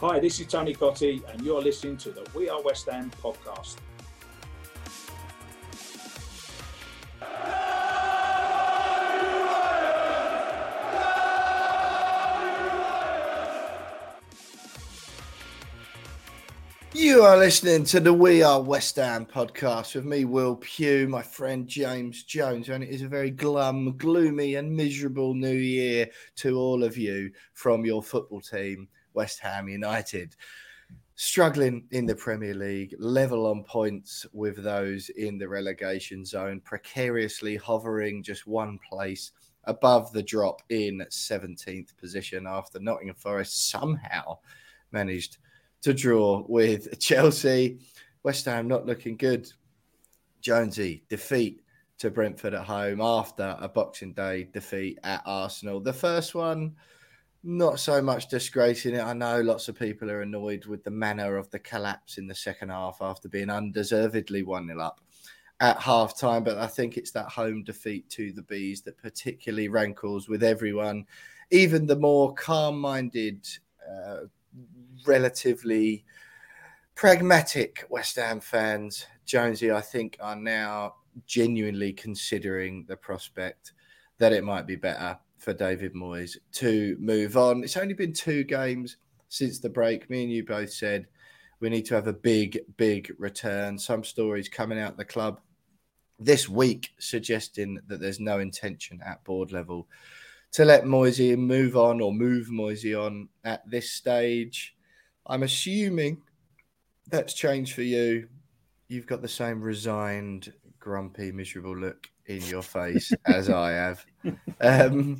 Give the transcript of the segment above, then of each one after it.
Hi, this is Tony Cottee, and you're listening to the We Are West Ham podcast. You are listening to the We Are West Ham podcast with me, Will Pugh, my friend James Jones, and it is a very glum, gloomy, and miserable new year to all of you from your football team, West Ham United. Struggling in the Premier League, level on points with those in the relegation zone, precariously hovering just one place above the drop in 17th position after Nottingham Forest somehow managed to draw with Chelsea. West Ham not looking good. Jonesy defeat to Brentford at home after a Boxing Day defeat at Arsenal. The first one, not so much disgracing it. I know lots of people are annoyed with the manner of the collapse in the second half after being undeservedly 1 0 up at half time, but I think it's that home defeat to the Bees that particularly rankles with everyone, even the more calm minded. Uh, relatively pragmatic West Ham fans, Jonesy, I think, are now genuinely considering the prospect that it might be better for David Moyes to move on. It's only been two games since the break. Me and you both said we need to have a big, big return. Some stories coming out the club this week suggesting that there's no intention at board level to let Moisey move on or move Moisey on at this stage. I'm assuming that's changed for you. You've got the same resigned, grumpy, miserable look in your face as I have. Um,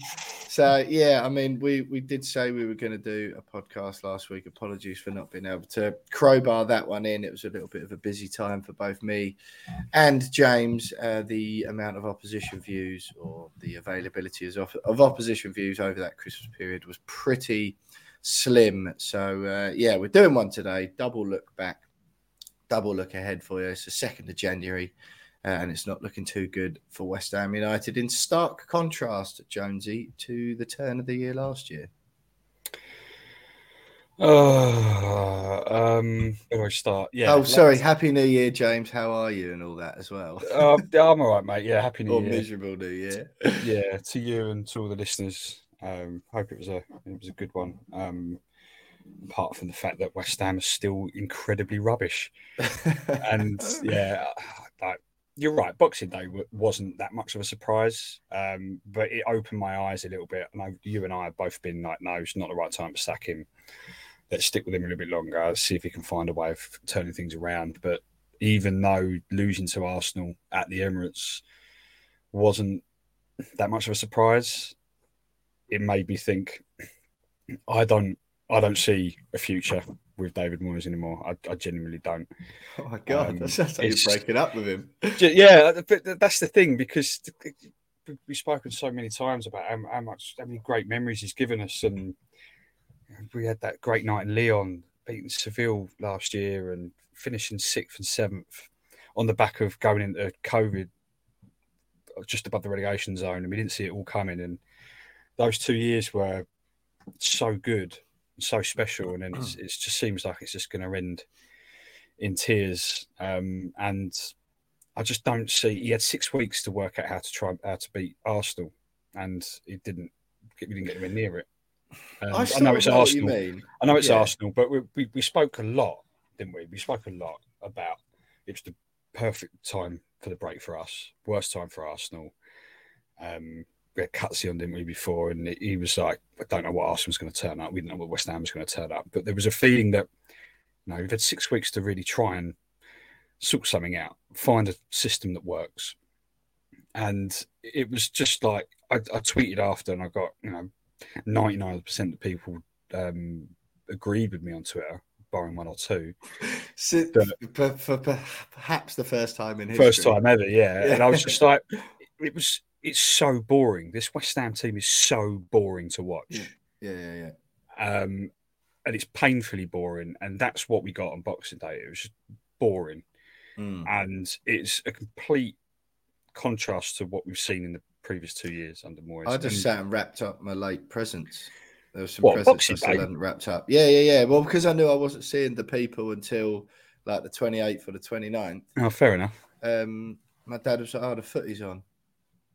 so yeah, I mean, we we did say we were going to do a podcast last week. Apologies for not being able to crowbar that one in. It was a little bit of a busy time for both me and James. Uh, the amount of opposition views or the availability of, of opposition views over that Christmas period was pretty slim. So uh, yeah, we're doing one today. Double look back, double look ahead for you. It's the second of January uh, and it's not looking too good for West Ham United. In stark contrast, Jonesy, to the turn of the year last year. Oh, um, where do I start? Yeah. Oh, sorry. Happy New Year, James. How are you, and all that as well? Uh, I'm all right, mate. Yeah, happy New or Year. miserable New Year. yeah, to you and to all the listeners. Um, hope it was a it was a good one. Um, apart from the fact that West Ham is still incredibly rubbish, and yeah, like you're right. Boxing Day wasn't that much of a surprise, um, but it opened my eyes a little bit. I you and I have both been like, no, it's not the right time to sack him. Let's stick with him a little bit longer. See if he can find a way of turning things around. But even though losing to Arsenal at the Emirates wasn't that much of a surprise, it made me think. I don't. I don't see a future with David Moyes anymore. I, I genuinely don't. Oh my god, um, that's how you're breaking up with him. Yeah, but that's the thing because we've spoken so many times about how, how, much, how many great memories he's given us, and we had that great night in Lyon, beating Seville last year, and finishing sixth and seventh on the back of going into COVID just above the relegation zone, and we didn't see it all coming. And those two years were so good so special, and then it just seems like it's just going to end in tears. Um, and I just don't see. He had six weeks to work out how to try how to beat Arsenal, and he didn't. We didn't get anywhere near it. Um, I, I, know it's Arsenal. I know it's yeah. Arsenal, but we, we, we spoke a lot, didn't we? We spoke a lot about it was the perfect time for the break for us, worst time for Arsenal. Um, had Cutsy on, didn't we, before? And he was like, I don't know what Arsenal's going to turn up. We didn't know what West Ham was going to turn up. But there was a feeling that, you know, we've had six weeks to really try and sort something out, find a system that works. and it was just like I, I tweeted after, and I got you know ninety nine percent of people um, agreed with me on Twitter, barring one or two. So, for, for, for perhaps the first time in history. First time ever, yeah. yeah. And I was just like, it was. It's so boring. This West Ham team is so boring to watch. Yeah, yeah, yeah. yeah. Um, and it's painfully boring. And that's what we got on Boxing Day. It was just boring, mm. and it's a complete contrast to what we've seen in the previous two years under Moyes. I just and, sat and wrapped up my late presents. There was some what, presents I still hadn't wrapped up. Yeah, yeah, yeah. Well, because I knew I wasn't seeing the people until like the 28th or the 29th. Oh, fair enough. Um, my dad was like, "Oh, the footy's on,"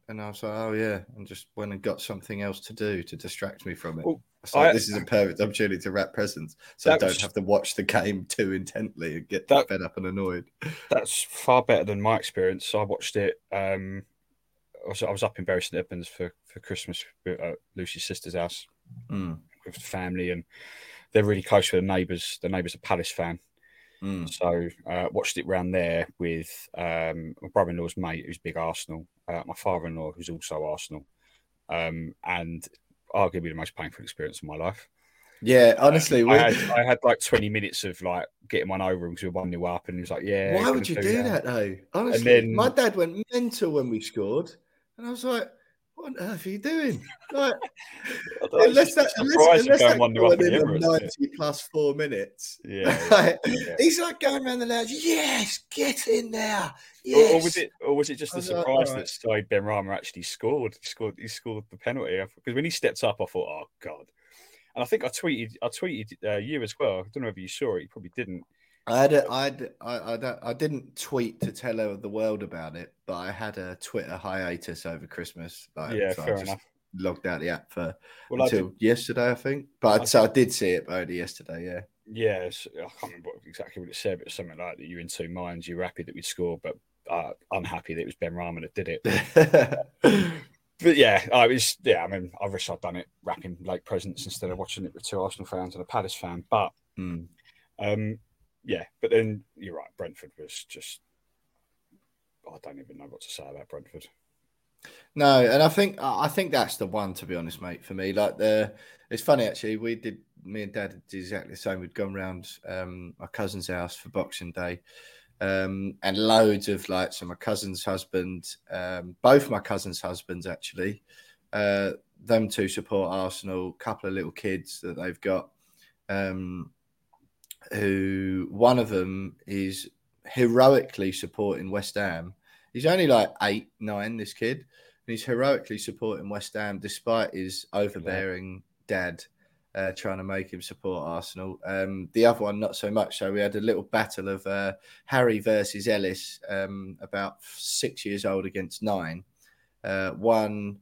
and I was like, "Oh yeah," and just went and got something else to do to distract me from it. Well, so I, this is a perfect opportunity to wrap presents, so I don't was, have to watch the game too intently and get that, fed up and annoyed. That's far better than my experience. I watched it. Um, I was, I was up in Bury St Edmunds for for Christmas at uh, Lucy's sister's house mm. with the family, and they're really close with the neighbours. The neighbours are Palace fan, mm. so uh, watched it round there with um, my brother-in-law's mate, who's big Arsenal, uh, my father-in-law, who's also Arsenal, um, and arguably the most painful experience of my life. Yeah, honestly, um, I, had, I, had, like 20 minutes of like getting one over because we were one new up, and he was like, "Yeah." Why would you do, do that? that? though? Honestly, then, my dad went mental when we scored, and I was like, "What on earth are you doing?" Like, unless that, unless, unless that going in 90 plus four minutes. Yeah, like, yeah, He's like going around the lounge. Yes, get in there. Yes. Or, or was it, or was it just a surprise like, that Said Benrahma actually scored? He scored, he scored the penalty because when he stepped up, I thought, "Oh God." And I think I tweeted, I tweeted uh, you as well. I don't know if you saw it. You probably didn't. I had a, I had, I, I, I didn't tweet to tell the world about it, but I had a Twitter hiatus over Christmas. Like, yeah, so fair enough. Logged out the app for well, until I did, yesterday, I think. But I, so I did see it only yesterday. Yeah. Yes, I can't remember exactly what it said, but it's something like that. You're in two minds. You're happy that we scored, but uh, unhappy that it was Benrahma that did it. but yeah, I was yeah. I mean, I wish I'd done it wrapping late presents instead of watching it with two Arsenal fans and a Palace fan. But mm. um, yeah, but then you're right. Brentford was just. I don't even know what to say about Brentford. No, and I think I think that's the one to be honest, mate. For me, like the it's funny actually. We did me and Dad did exactly the same. We'd gone round um, my cousin's house for Boxing Day, um, and loads of like so my cousin's husband, um, both my cousin's husbands actually, uh, them two support Arsenal. Couple of little kids that they've got, um, who one of them is heroically supporting West Ham. He's only like eight, nine. This kid, and he's heroically supporting West Ham despite his overbearing dad uh, trying to make him support Arsenal. Um, the other one, not so much. So we had a little battle of uh, Harry versus Ellis, um, about six years old against nine. Uh, one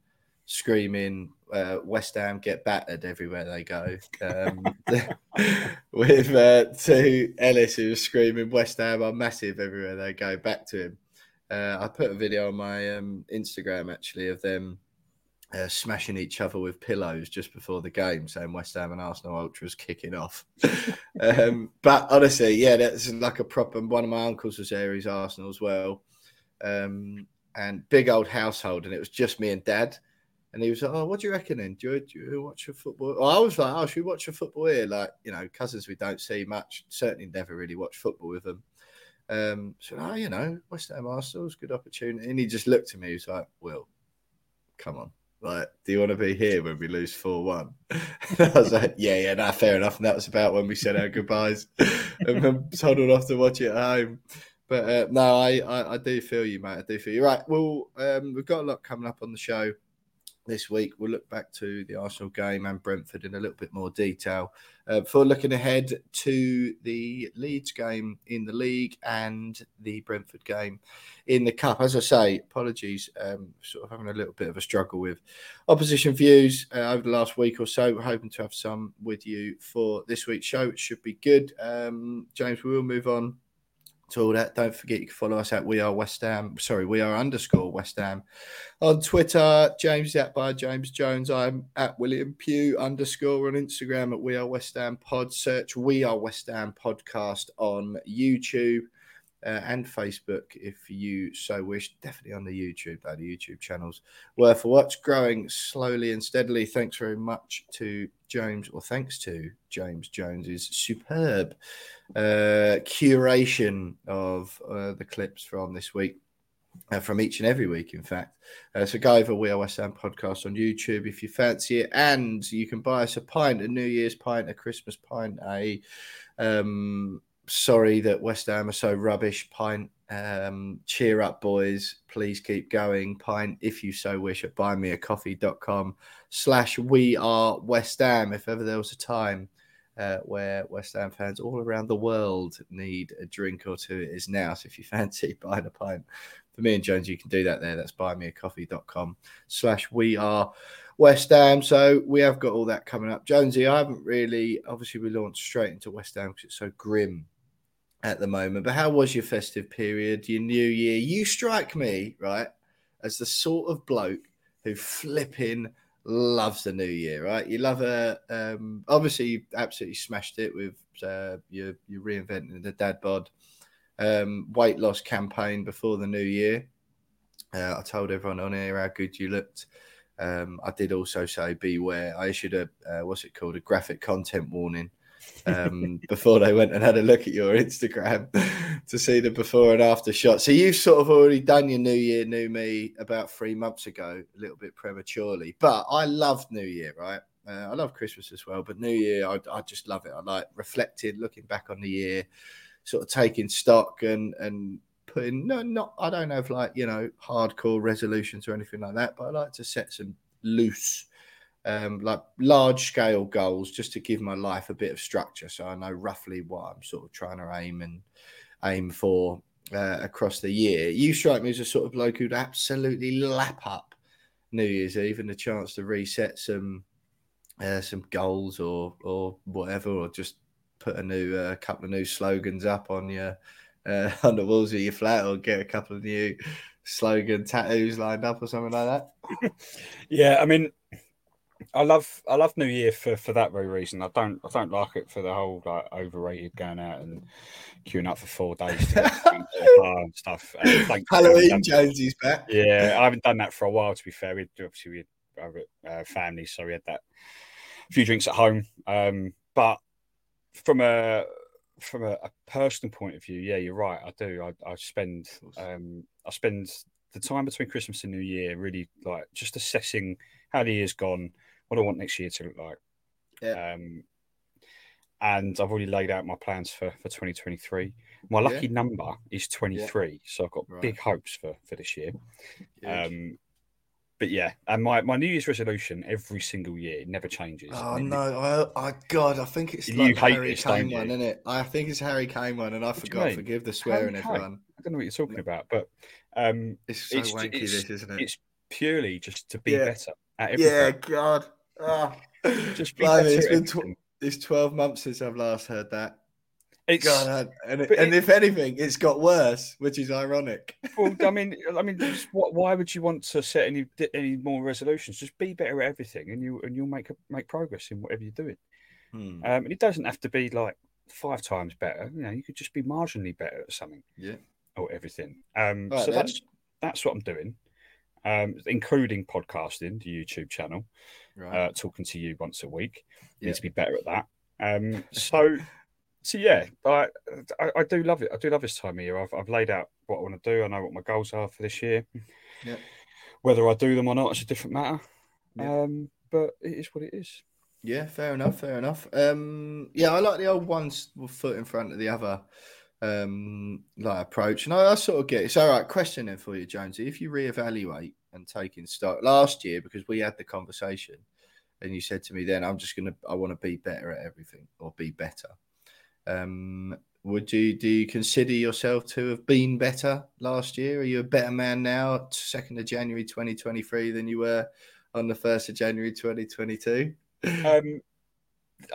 screaming, uh, West Ham get battered everywhere they go. Um, with uh, two Ellis who was screaming, West Ham are massive everywhere they go. Back to him. Uh, I put a video on my um, Instagram actually of them uh, smashing each other with pillows just before the game, saying West Ham and Arsenal ultras kicking off. um, but honestly, yeah, that's like a proper. One of my uncles was there; he's Arsenal as well, um, and big old household, and it was just me and Dad. And he was like, "Oh, what do you reckon? Then do you, do you watch a football?" Well, I was like, "Oh, should we watch a football here?" Like, you know, cousins we don't see much. Certainly, never really watch football with them. Um, so, oh, you know, West Ham Arsenal's good opportunity. And he just looked at me. He was like, "Will, come on." like, do you want to be here when we lose 4 1? I was like, yeah, yeah, nah, fair enough. And that was about when we said our goodbyes and then toddled off to watch it at home. But uh, no, I, I, I, do feel you, mate. I do feel you. Right. Well, um, we've got a lot coming up on the show this week. We'll look back to the Arsenal game and Brentford in a little bit more detail. Uh, before looking ahead to the Leeds game in the league and the Brentford game in the cup. As I say, apologies, um, sort of having a little bit of a struggle with opposition views uh, over the last week or so. We're hoping to have some with you for this week's show. It should be good. Um, James, we will move on to all that. Don't forget you can follow us at We Are West Ham. Sorry, We Are underscore West Ham on Twitter. James at by James Jones. I'm at William Pugh underscore on Instagram at We Are West Ham Pod. Search We Are West Ham Podcast on YouTube. Uh, and Facebook if you so wish. Definitely on the YouTube. The YouTube channel's worth a watch, growing slowly and steadily. Thanks very much to James, or thanks to James Jones's superb uh, curation of uh, the clips from this week. Uh, from each and every week, in fact. Uh, so go over We Are West Ham podcast on YouTube if you fancy it, and you can buy us a pint, a New Year's pint, a Christmas pint, a um, sorry that West Ham are so rubbish pint. Um, cheer up, boys. Please keep going. Pint, if you so wish, at buymeacoffee.com slash we are West Ham. If ever there was a time uh, where West Ham fans all around the world need a drink or two, it is now. So if you fancy buying a pint for me and Jones, you can do that there. That's buymeacoffee.com slash we are West Ham. So we have got all that coming up. Jonesy, I haven't really, obviously, we launched straight into West Ham because it's so grim at the moment. But how was your festive period, your new year? You strike me, right, as the sort of bloke who flipping loves the new year, right? You love a, um, obviously, you absolutely smashed it with uh, your, your reinventing the dad bod um, weight loss campaign before the new year. Uh, I told everyone on here how good you looked. Um, I did also say beware. I issued a uh, what's it called a graphic content warning um, before they went and had a look at your Instagram to see the before and after shot. So you've sort of already done your New Year, New Me about three months ago, a little bit prematurely. But I love New Year, right? Uh, I love Christmas as well, but New Year, I, I just love it. I like reflecting, looking back on the year, sort of taking stock and and putting no, not I don't have like you know hardcore resolutions or anything like that, but I like to set some loose um, like large scale goals just to give my life a bit of structure so I know roughly what I'm sort of trying to aim and aim for uh, across the year. You strike me as a sort of bloke who'd absolutely lap up New Year's Eve and the chance to reset some uh, some goals or or whatever, or just put a new uh, couple of new slogans up on your uh, on the walls of your flat, or get a couple of new slogan tattoos lined up or something like that. yeah, I mean, I love I love New Year for, for that very reason. I don't I don't like it for the whole like overrated going out and queuing up for four days to and stuff. And Halloween Jonesy's back. Yeah, I haven't done that for a while. To be fair, we obviously we had uh, family, so we had that a few drinks at home. Um, but from a from a, a, personal point of view, yeah, you're right. I do. I, I spend um, I spend the time between Christmas and New Year really like just assessing how the year's gone what I want next year to look like. Yeah. Um, and I've already laid out my plans for, for 2023. My lucky yeah. number is 23, yeah. so I've got right. big hopes for, for this year. Um, but yeah, and my, my New Year's resolution every single year never changes. Oh no, I, I God, I think it's like Harry this, Kane one, isn't it? I think it's Harry Kane one, and I what forgot. Forgive the swearing, everyone. I don't know what you're talking about, but um, it's so it's, wanky, it's, this, isn't it? It's purely just to be better at everything. Yeah, God. Oh. Just it's been tw- it's 12 months since I've last heard that. It's, God, and, it, and it, if anything, it's got worse, which is ironic. well, I mean, I mean, what, why would you want to set any any more resolutions? Just be better at everything, and you and you'll make make progress in whatever you're doing. Hmm. Um, and it doesn't have to be like five times better. You know, you could just be marginally better at something. Yeah, or everything. Um, right, so then. that's that's what I'm doing, um, including podcasting, the YouTube channel right. uh, talking to you once a week. Yeah. Need to be better at that. Um, so, so yeah, I, I, I do love it. I do love this time of year. I've, I've laid out what I want to do. I know what my goals are for this year. Yeah. Whether I do them or not, it's a different matter. Yeah. Um, but it is what it is. Yeah, fair enough. Fair enough. Um, yeah, I like the old ones foot in front of the other um like approach and I, I, sort of get it. So all right, question then for you, Jonesy. If you reevaluate and taking stock last year because we had the conversation and you said to me then i'm just gonna i want to be better at everything or be better um would you do you consider yourself to have been better last year are you a better man now 2nd of january 2023 than you were on the 1st of january 2022 um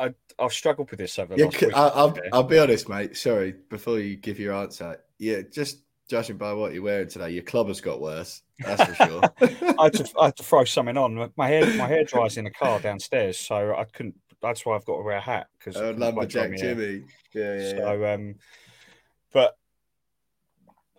I, I've struggled with this over. Yeah, I'll, I'll, I'll, be honest, mate. Sorry, before you give your answer, yeah, just judging by what you're wearing today, your club has got worse. That's for sure. I, had to, I had to throw something on. My hair, my hair dries in the car downstairs, so I couldn't. That's why I've got to wear a hat because oh, lumberjack Jimmy. Yeah, yeah. So, um, but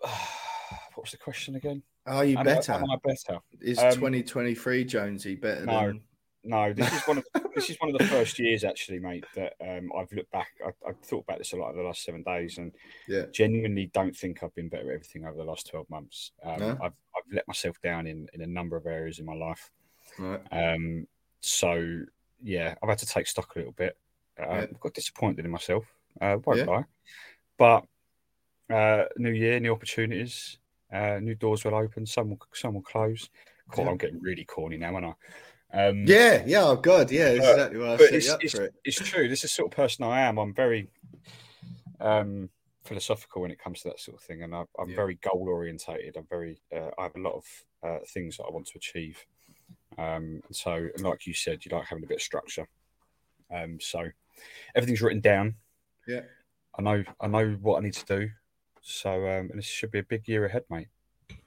what was the question again? Are you Am I- better? Am I better? Is Um, 2023 Jonesy better no. than? No, this is one of this is one of the first years actually, mate, that um, I've looked back. I, I've thought about this a lot over the last seven days, and Yeah. genuinely don't think I've been better at everything over the last twelve months. Um, No? I've I've let myself down in in a number of areas in my life. Right. Um, so yeah, I've had to take stock a little bit. Uh, Yeah. I've got disappointed in myself. Uh, won't Yeah. lie, but uh, new year, new opportunities, uh, new doors will open. Some will some will close. God, Yeah. I'm getting really corny now, aren't I? Um, Yeah, yeah, oh god, yeah, Uh, exactly why I set it's, up it's, for it. it's true. This is the sort of person I am. I'm very um, philosophical when it comes to that sort of thing, and I, I'm Yeah. very goal orientated. I'm very. Uh, I have a lot of uh, things that I want to achieve, um, and so, like you said, you like having a bit of structure. Um, so everything's written down. Yeah. I know. I know what I need to do. So, um, and this should be a big year ahead, mate.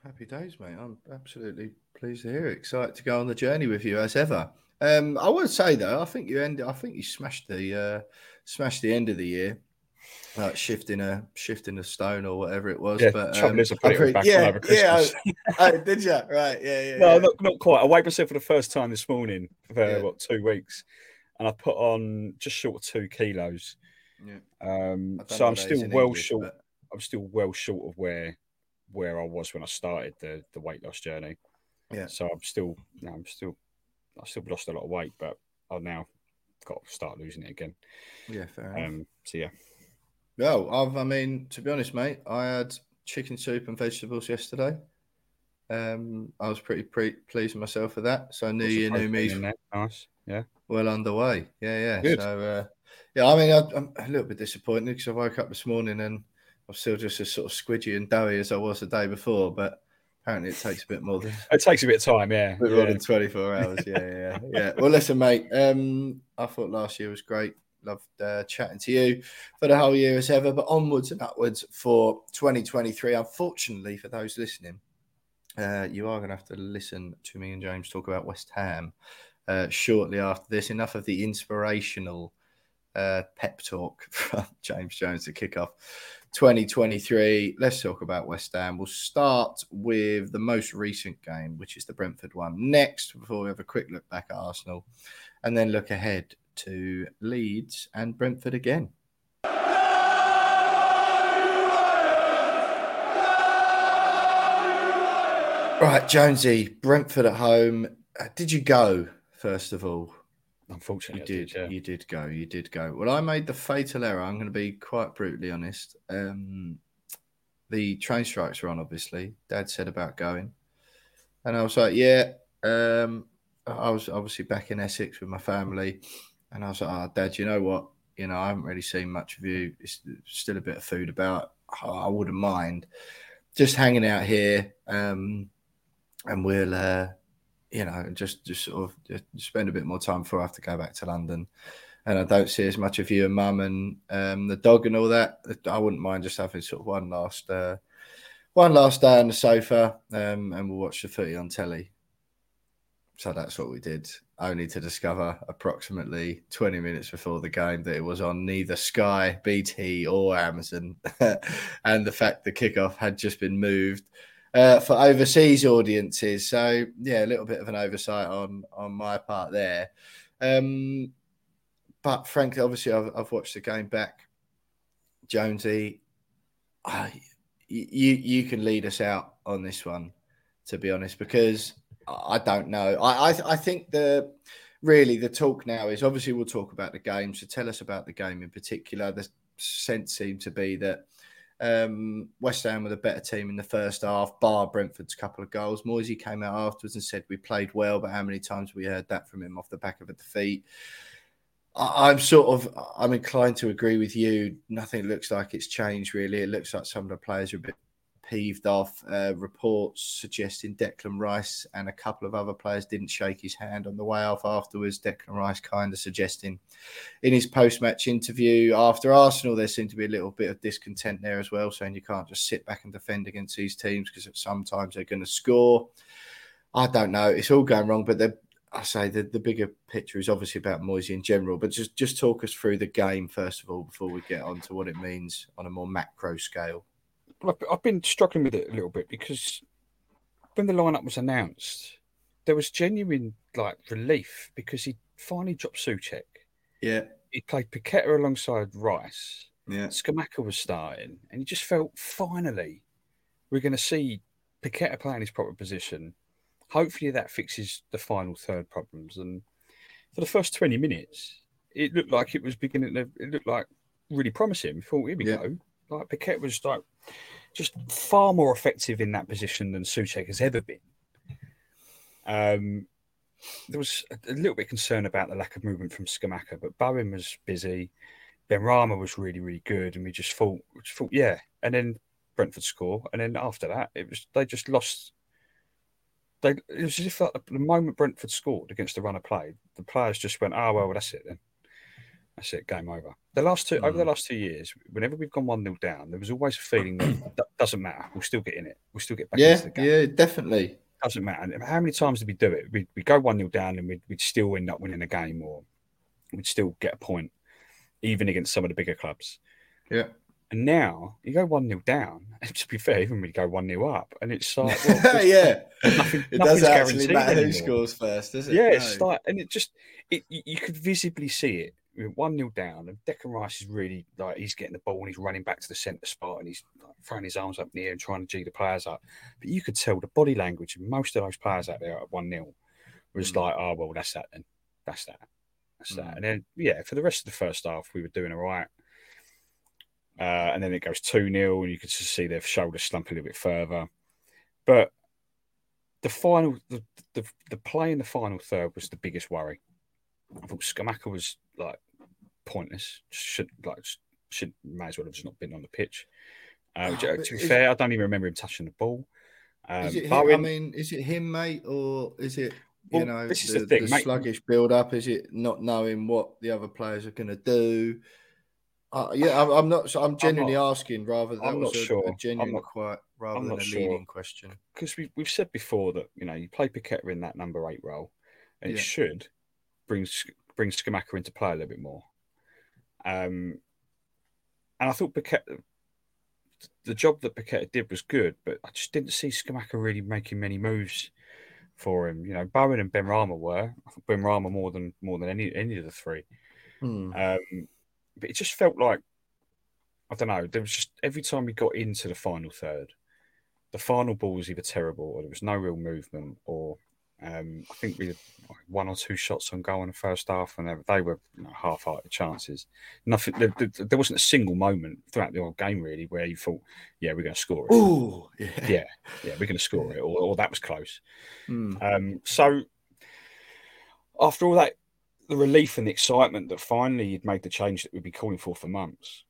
Happy days, mate. I'm absolutely pleased to hear it. Excited to go on the journey with you as ever. Um, I would say though, I think you ended. I think you smashed the uh, smashed the end of the year, like shifting a shifting a stone or whatever it was. Yeah. but um, is, I put it back yeah, over yeah. Christmas. oh, did you? Right? Yeah, yeah. No, yeah. not, not quite. I weighed myself for the first time this morning for Yeah. what two weeks, and I put on just short of two kilos. Yeah. Um, so I'm still well English, short. but- I'm still well short of where where I was when I started the the weight loss journey. Yeah. So I'm still, no, I'm still, I still lost a lot of weight, but I've now got to start losing it again. Yeah, fair enough. Um, so yeah, No, I've, I mean, to be honest, mate, I had chicken soup and vegetables yesterday. Um, I was pretty, pretty pleased with myself for that. So new year, new me. Nice. Yeah. well underway. Yeah, yeah. Good. So, uh, yeah, I mean, I, I'm a little bit disappointed because I woke up this morning and I'm still just as sort of squidgy and doughy as I was the day before. But apparently, it takes a bit more than It takes a bit of time. Yeah. a bit more yeah. than 24 hours. Yeah, yeah, yeah. yeah. Well, listen, mate. Um, I thought last year was great. Loved uh, chatting to you for the whole year as ever, but onwards and upwards for 2023. Unfortunately, for those listening, uh, you are going to have to listen to me and James talk about West Ham uh, shortly after this. Enough of the inspirational uh, pep talk from James Jones to kick off 2023. Let's talk about West Ham. We'll start with the most recent game, which is the Brentford one, next, before we have a quick look back at Arsenal and then look ahead to Leeds and Brentford again. Right, Jonesy, Brentford at home. Uh, Did you go, first of all? Unfortunately, You I did. yeah. You did go. You did go. Well, I made the fatal error. I'm going to be quite brutally honest. Um, the train strikes were on, obviously. Dad said about going, and I was like, "Yeah." Um, I was obviously back in Essex with my family, and I was like, "Oh, Dad, you know what? You know, I haven't really seen much of you. It's still a bit of food about. I wouldn't mind just hanging out here, um, and we'll." Uh, you know, just just sort of spend a bit more time before I have to go back to London. And I don't see as much of you and mum and um, the dog and all that. I wouldn't mind just having sort of one last uh, one last day on the sofa, um, and we'll watch the footy on telly. So that's what we did, only to discover approximately 20 minutes before the game that it was on neither Sky, BT, or Amazon. and the fact the kickoff had just been moved uh, for overseas audiences. So yeah, a little bit of an oversight on on my part there. Um, but frankly, obviously, I've, I've watched the game back. Jonesy, I, you you can lead us out on this one, to be honest, because I don't know. I I, I think the really the talk now is obviously we'll talk about the game. So tell us about the game in particular. The sense seemed to be that um, West Ham were the better team in the first half, bar Brentford's couple of goals. Moisey came out afterwards and said we played well, but how many times we heard that from him off the back of a defeat? I, I'm sort of I'm inclined to agree with you. Nothing looks like it's changed really. It looks like some of the players are a bit peeved off. Uh, reports suggesting Declan Rice and a couple of other players didn't shake his hand on the way off afterwards. Declan Rice kind of suggesting in his post-match interview after Arsenal, there seemed to be a little bit of discontent there as well, saying you can't just sit back and defend against these teams because sometimes they're going to score. I don't know. It's all going wrong, but the, I say the, the bigger picture is obviously about Moisey in general. But just just talk us through the game first of all before we get on to what it means on a more macro scale. I've been struggling with it a little bit because when the lineup was announced, there was genuine like relief because he finally dropped Soucek. Yeah. He played Paqueta alongside Rice. Yeah. Scamacca was starting, and you just felt finally we're going to see Paqueta playing his proper position. Hopefully that fixes the final third problems. And for the first 20 minutes, it looked like it was beginning to, it looked like really promising. We thought, here we Yeah. go. Like Paqueta was like just far more effective in that position than Soucek has ever been. Um, there was a, a little bit concern about the lack of movement from Scamacca, but Bowen was busy. Benrahma was really, really good, and we just thought, we just thought, yeah. And then Brentford score, and then after that, it was they just lost. They it was as if the moment Brentford scored against the run of play, the players just went, "Oh well, that's it then. That's it, game over." The last two over the hmm. last two years, whenever we've gone one 0 down, there was always a feeling that that doesn't matter. We'll still get in it. We'll still get back Yeah. into the game Yeah. Definitely. doesn't matter. How many times did we do it? We'd, we'd go 1 0 down and we'd, we'd still end up winning a game or we'd still get a point, even against some of the bigger clubs. Yeah. And now you go 1 0 down, and to be fair, even when you go 1 0 up, and it's like, well, yeah. nothing- It doesn't actually matter who scores first, does it? Yeah, it's No. like, and it just, it you, you could visibly see it. One 0 down, and Declan Rice is really like he's getting the ball and he's running back to the centre spot and he's like, throwing his arms up in the air and trying to G the players up. But you could tell the body language of most of those players out there at one 0 was Mm. like, oh well, that's that then, that's that, that's that. Mm. And then yeah, for the rest of the first half, we were doing all right. Uh, and then it goes 2 0, and you could just see their shoulders slump a little bit further. But the final, the, the, the play in the final third was the biggest worry. I thought Scamacca was like pointless. Should like should may as well have just not been on the pitch. Uh, Oh, to be fair, I don't even remember him touching the ball. Um, Is it him, Bowen- I mean, is it him, mate, or is it you Well, know this is the, the thing, mate. sluggish build up? Is it not knowing what the other players are going to do? Uh, yeah, I'm, I'm not. I'm genuinely asking rather. That I'm not a, sure. a I'm genuine not- quite rather I'm than a sure. leading question. because we, we've said before that you know you play Paqueta in that number eight role, and Yeah. it should bring bring Scamacca into play a little bit more. Um, and I thought Paqueta, the job that Paqueta did was good, but I just didn't see Scamacca really making many moves for him. You know, Bowen and Benrahma were. I think Benrahma more than more than any any of the three. Hmm. Um, but it just felt like I don't know. There was just every time we got into the final third, the final ball was either terrible or there was no real movement, or um, I think we had one or two shots on goal in the first half, and they, were you know, half-hearted chances. Nothing. There, there, wasn't a single moment throughout the whole game really where you thought, "Yeah, we're going to score it. Ooh, yeah. Yeah, yeah, we're going to score it," or, or that was close. Hmm. Um, so after all that, the relief and the excitement that finally you'd made the change that we'd been calling for for months,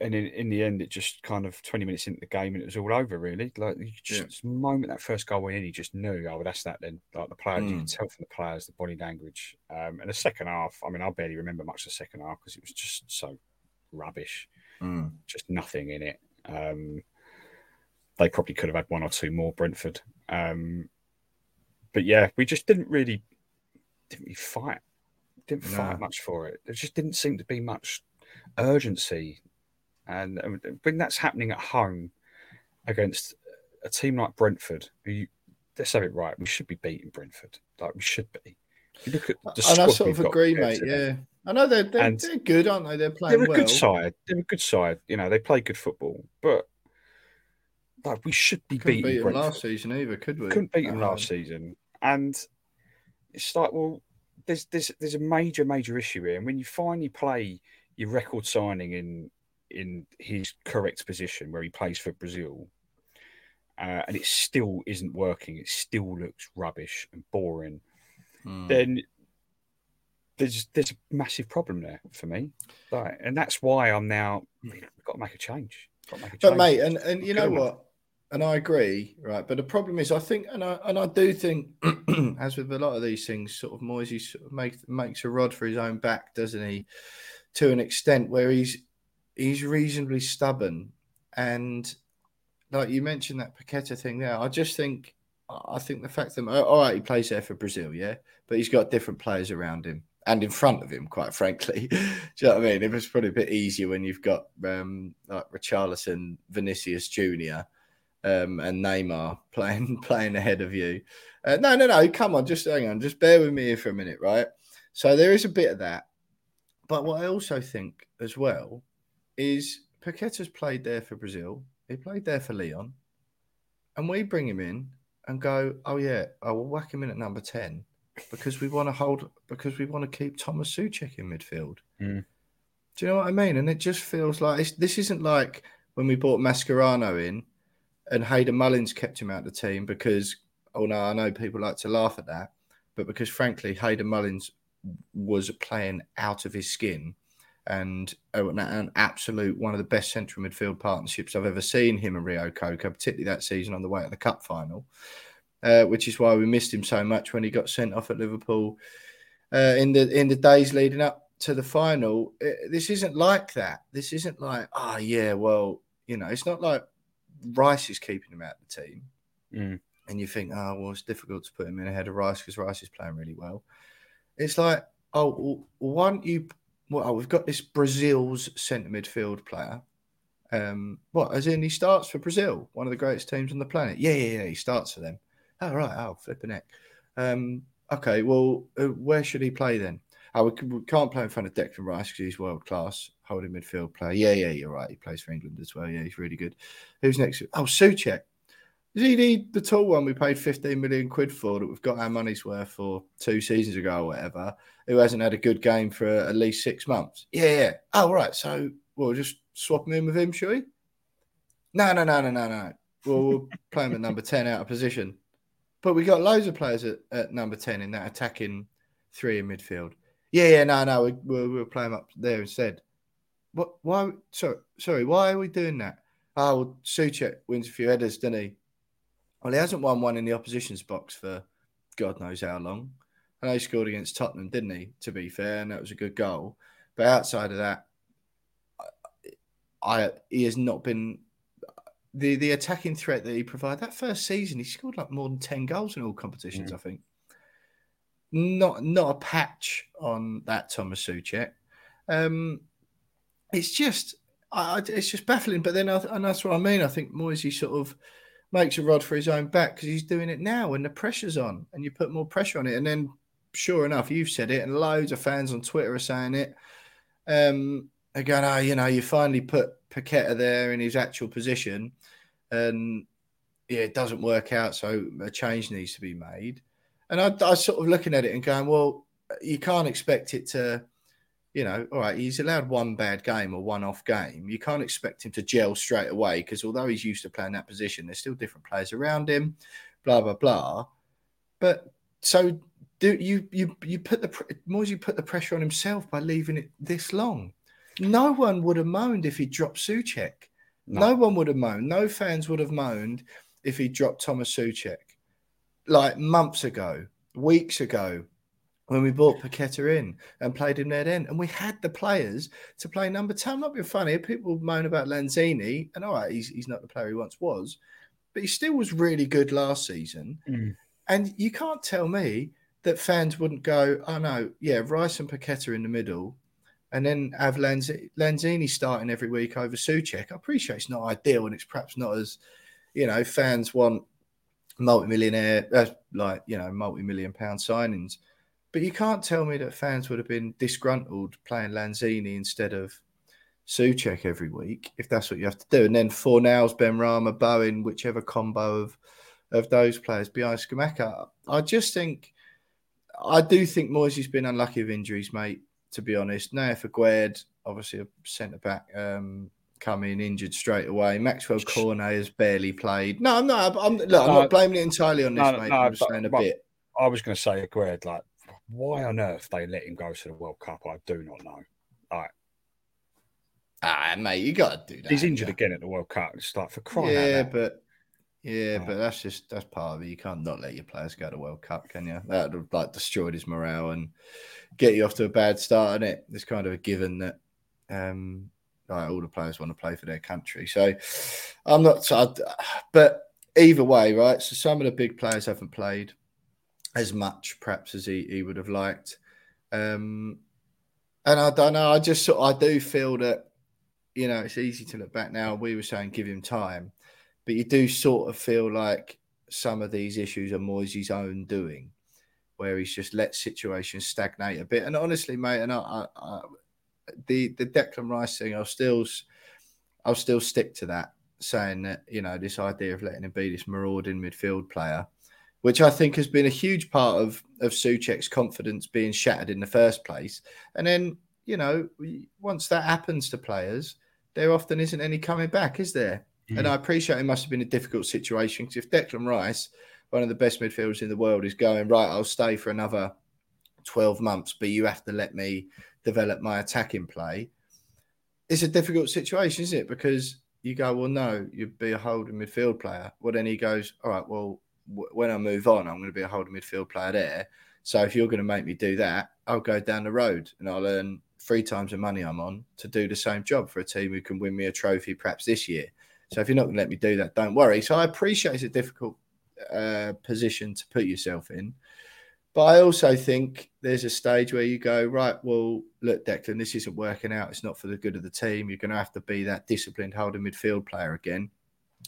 and in, in the end, it just kind of twenty minutes into the game and it was all over. Really, like you just the moment that first goal went in, you just knew, oh, that's that. Then, like the players, you Mm. could tell from the players, the body language, um, and the second half. I mean, I barely remember much of the second half because it was just so rubbish Hmm. just nothing in it. Um, they probably could have had one or two more Brentford. Um, but yeah, we just didn't really didn't really fight. Didn't fight much for it. There just didn't seem to be much urgency. And um, when that's happening at home against a team like Brentford, who you, let's have it right, we should be beating Brentford. Like we should be. You look at the And I sort of agree, mate. Yeah, I know they're they're, they're good, aren't they? They're playing well. They're a well. good side. They're a good side. You know, they play good football, but like we should be Couldn't beating beat them last season either, could we? Couldn't beat them At last season, and it's like, well, there's there's there's a major major issue here, and when you finally play your record signing in in his correct position where he plays for Brazil, uh, and it still isn't working, it still looks rubbish and boring, Hmm. then there's there's a massive problem there for me, like, and that's why I'm now we've got to make a change. Make a But change. mate, and and you know what? And I agree, right? But the problem is, I think, and I and I do think, as with a lot of these things, sort of Moisey sort of makes makes a rod for his own back, doesn't he? To an extent where he's he's reasonably stubborn, and like you mentioned that Paqueta thing there, I just think I think the fact that all right, he plays there for Brazil, yeah, but he's got different players around him, and in front of him, quite frankly. Do you know what I mean? It was probably a bit easier when you've got um, like Richarlison, Vinicius Junior, um, and Neymar playing playing ahead of you. Uh, no, no, no. Come on, just hang on. Just bear with me here for a minute, right? So there is a bit of that, but what I also think as well is Paqueta's played there for Brazil. He played there for Lyon. and we bring him in and go, oh yeah, I will whack him in at number ten because we want to hold because we want to keep Tomas Soucek in midfield. Mm. Do you know what I mean? And it just feels like this isn't like when we bought Mascherano in and Hayden Mullins kept him out of the team because oh no, I know people like to laugh at that, but because frankly Hayden Mullins was playing out of his skin and an absolute one of the best central midfield partnerships I've ever seen him and Reo-Coker, particularly that season on the way to the cup final uh, which is why we missed him so much when he got sent off at Liverpool uh, in the in the days leading up to the final. It, uh, this isn't like that. This isn't like, oh yeah, well, you know, it's not like Rice is keeping him out of the team, mm. and you think, oh well, it's difficult to put him in ahead of Rice because Rice is playing really well. It's like, oh, why don't you? Well, we've got this Brazil's centre midfield player. Um, what? As in, he starts for Brazil, one of the greatest teams on the planet. Yeah, yeah, yeah. He starts for them. Oh, right. Oh, flipping neck. Um, okay. Well, uh, where should he play then? Oh, we, we, can't play in front of Declan Rice because he's world class holding midfield player. Yeah, yeah, you're right. He plays for England as well. Yeah, he's really good. Who's next? Oh, Soucek. Is he the, the tall one we paid 15 million quid for that we've got our money's worth for two seasons ago or whatever, who hasn't had a good game for at least six months? Yeah, yeah. Oh, right. So we'll just swap him in with him, shall we? No, no, no, no, no, no. Well, we'll play him at number 10 out of position. But we got loads of players at, at number 10 in that attacking three in midfield. Yeah, yeah, no, no, we, we'll, we'll play him up there instead. What? Why? Sorry, sorry. Why are we doing that? Oh, well, Soucek wins a few headers, doesn't he? Well, he hasn't won one in the opposition's box for God knows how long. I know he scored against Tottenham, didn't he? To be fair, and that was a good goal. But outside of that, I, I he has not been the the attacking threat that he provided that first season, he scored like more than ten goals in all competitions. Mm. I think not not a patch on that Tomas Soucek. Um, it's just I, it's just baffling. But then I, and that's what I mean. I think Moisey sort of makes a rod for his own back because he's doing it now and the pressure's on, and you put more pressure on it. And then, sure enough, you've said it, and loads of fans on Twitter are saying it. Um, again, oh, you know, you finally put Paqueta there in his actual position, and yeah, it doesn't work out, so a change needs to be made. And I, I was sort of looking at it and going, well, you can't expect it to, you know, all right, he's allowed one bad game or one off game. You can't expect him to gel straight away because although he's used to playing that position, there's still different players around him, blah blah blah. But so do you you you put the more you put the pressure on himself by leaving it this long? No one would have moaned if he dropped Soucek. No. no. one would have moaned. No fans would have moaned if he dropped Tomas Soucek. Like months ago, weeks ago, when we brought Paqueta in and played him there then. And we had the players to play number 10. I'm not being funny. People moan about Lanzini, and all right, he's, he's not the player he once was, but he still was really good last season. Mm. And you can't tell me that fans wouldn't go, oh no, yeah, Rice and Paqueta in the middle and then have Lanz- Lanzini starting every week over Soucek. I appreciate it's not ideal and it's perhaps not as, you know, fans want multi-millionaire, uh, like, you know, multi-million pound signings. But you can't tell me that fans would have been disgruntled playing Lanzini instead of Soucek every week, if that's what you have to do. And then Fornals, Benrahma, Bowen, whichever combo of of those players behind Scamacca. I just think, I do think Moisey's been unlucky with injuries, mate to be honest. Now for Aguerd, obviously a centre back, um, coming injured straight away. Maxwell Cornet has barely played. No, I'm not. I'm, look, I'm not blaming it entirely on this, no, mate. No, I'm just saying a bit. I was going to say Aguerd, like, why on earth they let him go to the World Cup? I do not know. Like, ah, mate, you got to do that. He's injured again at the World Cup. It's like for crying yeah, out but yeah, but that's just that's part of it. You can't not let your players go to World Cup, can you? That would have like destroyed his morale and get you off to a bad start, and it? It's kind of a given that um, like all the players want to play for their country. So I'm not, but either way, right? So some of the big players haven't played as much, perhaps as he, he would have liked. Um, and I don't know. I just sort. I do feel that you know it's easy to look back now. We were saying give him time, but you do sort of feel like some of these issues are Moyes' own doing, where he's just let situations stagnate a bit. And honestly, mate, and I, I, I the the Declan Rice thing, I'll still I'll still stick to that, saying that you know this idea of letting him be this marauding midfield player, which I think has been a huge part of of Soucek's confidence being shattered in the first place. And then you know once that happens to players, there often isn't any coming back, is there? Mm. And I appreciate it must have been a difficult situation because if Declan Rice, one of the best midfielders in the world, is going right, I'll stay for another twelve months, but you have to let me develop my attacking play. It's a difficult situation, isn't it? Because you go, well, no, you'd be a holding midfield player. Well, then he goes, all right, well, when I move on, I'm going to be a holding midfield player there. So if you're going to make me do that, I'll go down the road and I'll earn three times the money I'm on to do the same job for a team who can win me a trophy perhaps this year. So if you're not going to let me do that, don't worry. So I appreciate it's a difficult uh, position to put yourself in. But I also think there's a stage where you go, right, well, look, Declan, this isn't working out. It's not for the good of the team. You're going to have to be that disciplined holding midfield player again.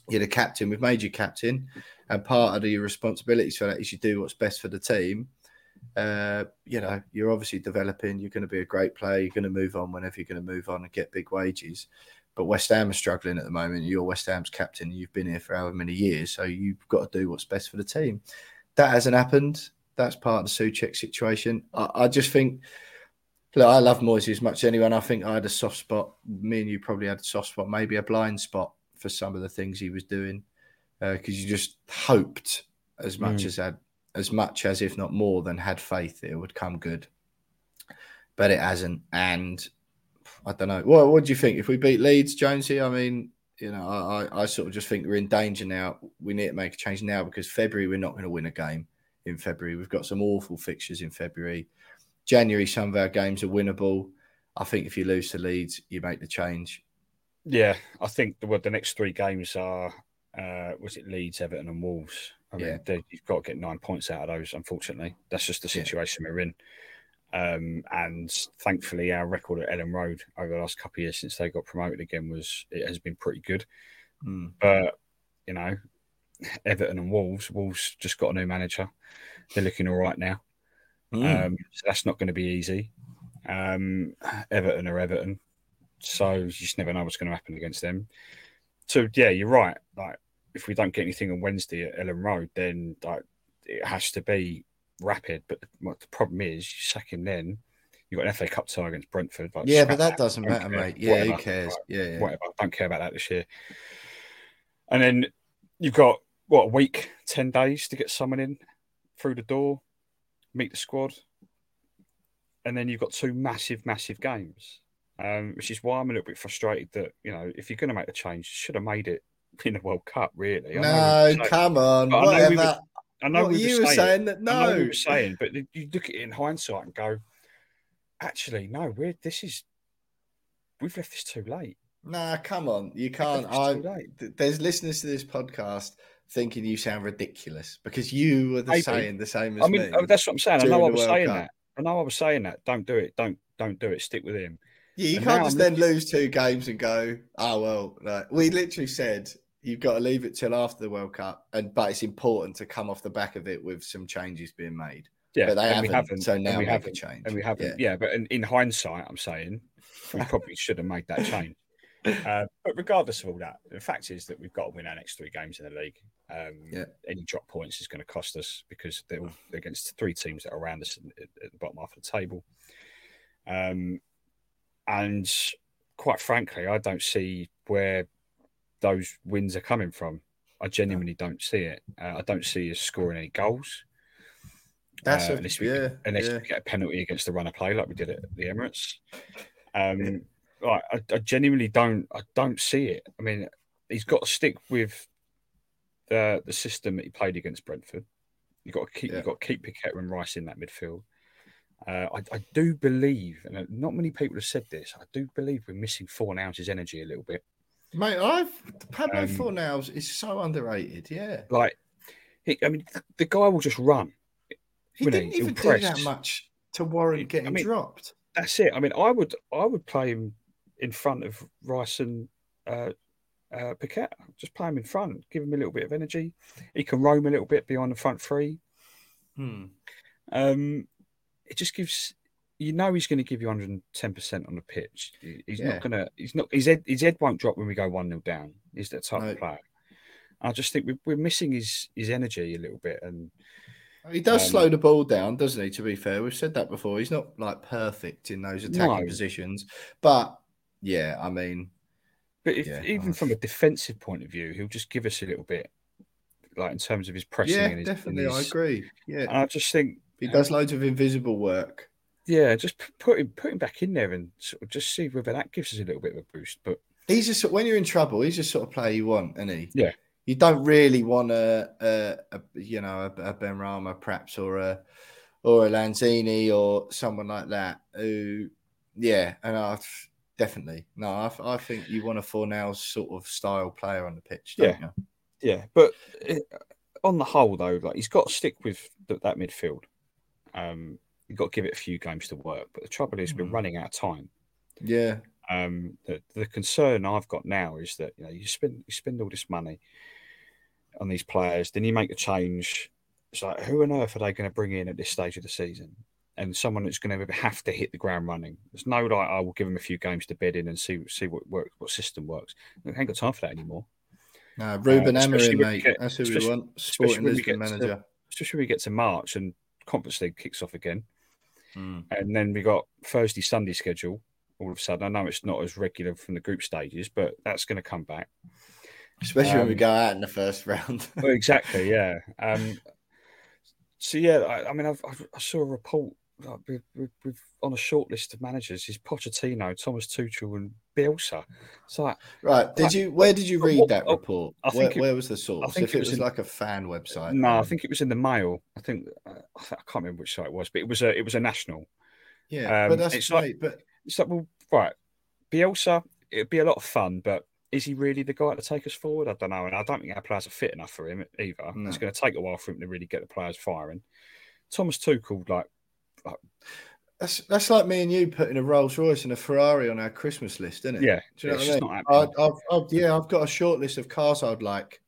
You're the captain. We've made you captain. And part of your responsibilities for that is you do what's best for the team. Uh, you know, you're obviously developing. You're going to be a great player. You're going to move on whenever you're going to move on and get big wages. But West Ham are struggling at the moment. You're West Ham's captain. You've been here for however many years. So you've got to do what's best for the team. That hasn't happened that's part of the Soucek situation. I, I just think, look, I love Moisey as much as anyone. I think I had a soft spot. Me and you probably had a soft spot, maybe a blind spot for some of the things he was doing, because uh, you just hoped as much mm. as had as much as if not more than had faith it would come good, but it hasn't. And I don't know. What what do you think if we beat Leeds, Jonesy? I mean, you know, I, I sort of just think we're in danger now. We need to make a change now because February we're not going to win a game in February. We've got some awful fixtures in February. January, some of our games are winnable. I think if you lose to Leeds, you make the change. Yeah, I think the well, the next three games are uh, was it Leeds, Everton, and Wolves. I mean, yeah. you've got to get nine points out of those. Unfortunately, that's just the situation yeah. we're in. Um, and thankfully, our record at Elland Road over the last couple of years since they got promoted again was it has been pretty good. Mm. But you know, Everton and Wolves. Wolves just got a new manager. They're looking all right now. Mm. Um, so that's not going to be easy. Um, Everton or Everton. So you just never know what's going to happen against them. So yeah, you're right. Like if we don't get anything on Wednesday at Elland Road, then like it has to be rapid. But the, the problem is, you sack him then. You've got an FA Cup tie against Brentford. Like, yeah, but that doesn't matter, care. mate. Yeah, whatever. who cares? Like, yeah, yeah, whatever. I don't care about that this year. And then you've got what a week, ten days to get someone in through the door, meet the squad, and then you've got two massive, massive games. Um, which is why I'm a little bit frustrated that you know if you're going to make a change, you should have made it in the World Cup. Really, no, come on. I know, we were, I know what we you were saying, saying that. No, we were saying, but you look at it in hindsight and go, actually, no, we're this is we've left this too late. Nah, come on, you can't. I, there's listeners to this podcast thinking you sound ridiculous because you were the Maybe. saying the same as I mean, me. Oh, that's what I'm saying. I know I was saying Cup. that. I know I was saying that. Don't do it. Don't don't do it. Stick with him. Yeah, you and can't just I'm then lose two games and go, oh well. Like, we literally said you've got to leave it till after the World Cup, and but it's important to come off the back of it with some changes being made. Yeah, but they haven't, haven't, So now we have a change, and we haven't. Yeah, yeah but in, in hindsight, I'm saying we probably should have made that change. Uh, but regardless of all that, the fact is that we've got to win our next three games in the league. Um, yeah. Any drop points is going to cost us because they're against three teams that are around us at, at the bottom half of the table. Um, and quite frankly, I don't see where those wins are coming from. I genuinely don't see it. Uh, I don't see us scoring any goals. That's uh, a, unless we, yeah, unless yeah. we get a penalty against the runner play like we did at the Emirates. Um, like I, I genuinely don't I don't see it. I mean, he's got to stick with the the system that he played against Brentford. You got to keep yeah. you got to keep Paqueta and Rice in that midfield. Uh, I, I, do believe, and not many people have said this. I do believe we're missing Fornals' energy a little bit. Mate, I've Pablo um, Fornals is so underrated. Yeah, like he, I mean, the, the guy will just run. He didn't he? even do that much to warrant getting I mean, dropped. That's it. I mean, I would I would play him in front of Rice and uh, uh, Paqueta. Just play him in front, give him a little bit of energy. He can roam a little bit beyond the front three. Hmm. Um, it just gives you know he's going to give you 110 percent on the pitch. He's Yeah. not going to. He's not. His head. His head won't drop when we go one 0 down. He's that type No. of player. I just think we're, we're missing his his energy a little bit, and He does Um, slow the ball down, doesn't he? To be fair, we've said that before. He's not like perfect in those attacking No. positions, but yeah, I mean, but if, Yeah, even from a defensive point of view, he'll just give us a little bit, like in terms of his pressing. yeah, and his, definitely, and I agree. Yeah, And I just think he does loads of invisible work. Yeah, just put him put him back in there and sort of just see whether that gives us a little bit of a boost. But He's just when you're in trouble, he's just sort of player you want, isn't he? Yeah. You don't really want a, a, a you know a, a Benrahma perhaps or a or a Lanzini or someone like that who yeah, and I definitely no, I, I think you want a Fornals sort of style player on the pitch, don't you? yeah, but uh, on the whole, though, like he's got to stick with th- that midfield. Um, you've got to give it a few games to work. But the trouble is, we're Mm. running out of time. Yeah, Um, the, the concern I've got now is that you know you spend you spend all this money on these players, then you make a change. It's like who on earth are they going to bring in at this stage of the season? And someone that's going to have to hit the ground running. There's no like I will give them a few games to bed in and see see what work, what system works. I ain't got time for that anymore. no, Ruben Uh, Amorim, mate, get- that's who we want. Sporting Lisbon get to- manager. Especially when we get to March and Conference League kicks off again, Mm. and then we got Thursday Sunday schedule. All of a sudden, I know it's not as regular from the group stages, but that's going to come back. Especially when we Um, go out in the first round. Well, exactly, yeah. Um, so yeah, I, I mean, I've, I've, I saw a report like, with, with, with, on a short list of managers is Pochettino, Thomas Tuchel, and Bielsa. It's like right, did you? Where did you read what- that oh, report? I where, it- where was the source? I think If it it was was in- like a fan website, no, I think it was in the Mail. I think I can't remember which site it was, but it was a it was a national. yeah, um, but that's it's like- but It's like, well, right, Bielsa, it'd be a lot of fun, but is he really the guy to take us forward? I don't know, and I don't think our players are fit enough for him either. No. It's going to take a while for him to really get the players firing. Thomas Tuchel, like, that's that's like me and you putting a Rolls Royce and a Ferrari on our Christmas list, isn't it? yeah, Do you know what I mean? I, I've, I've, yeah, I've got a short list of cars I'd like.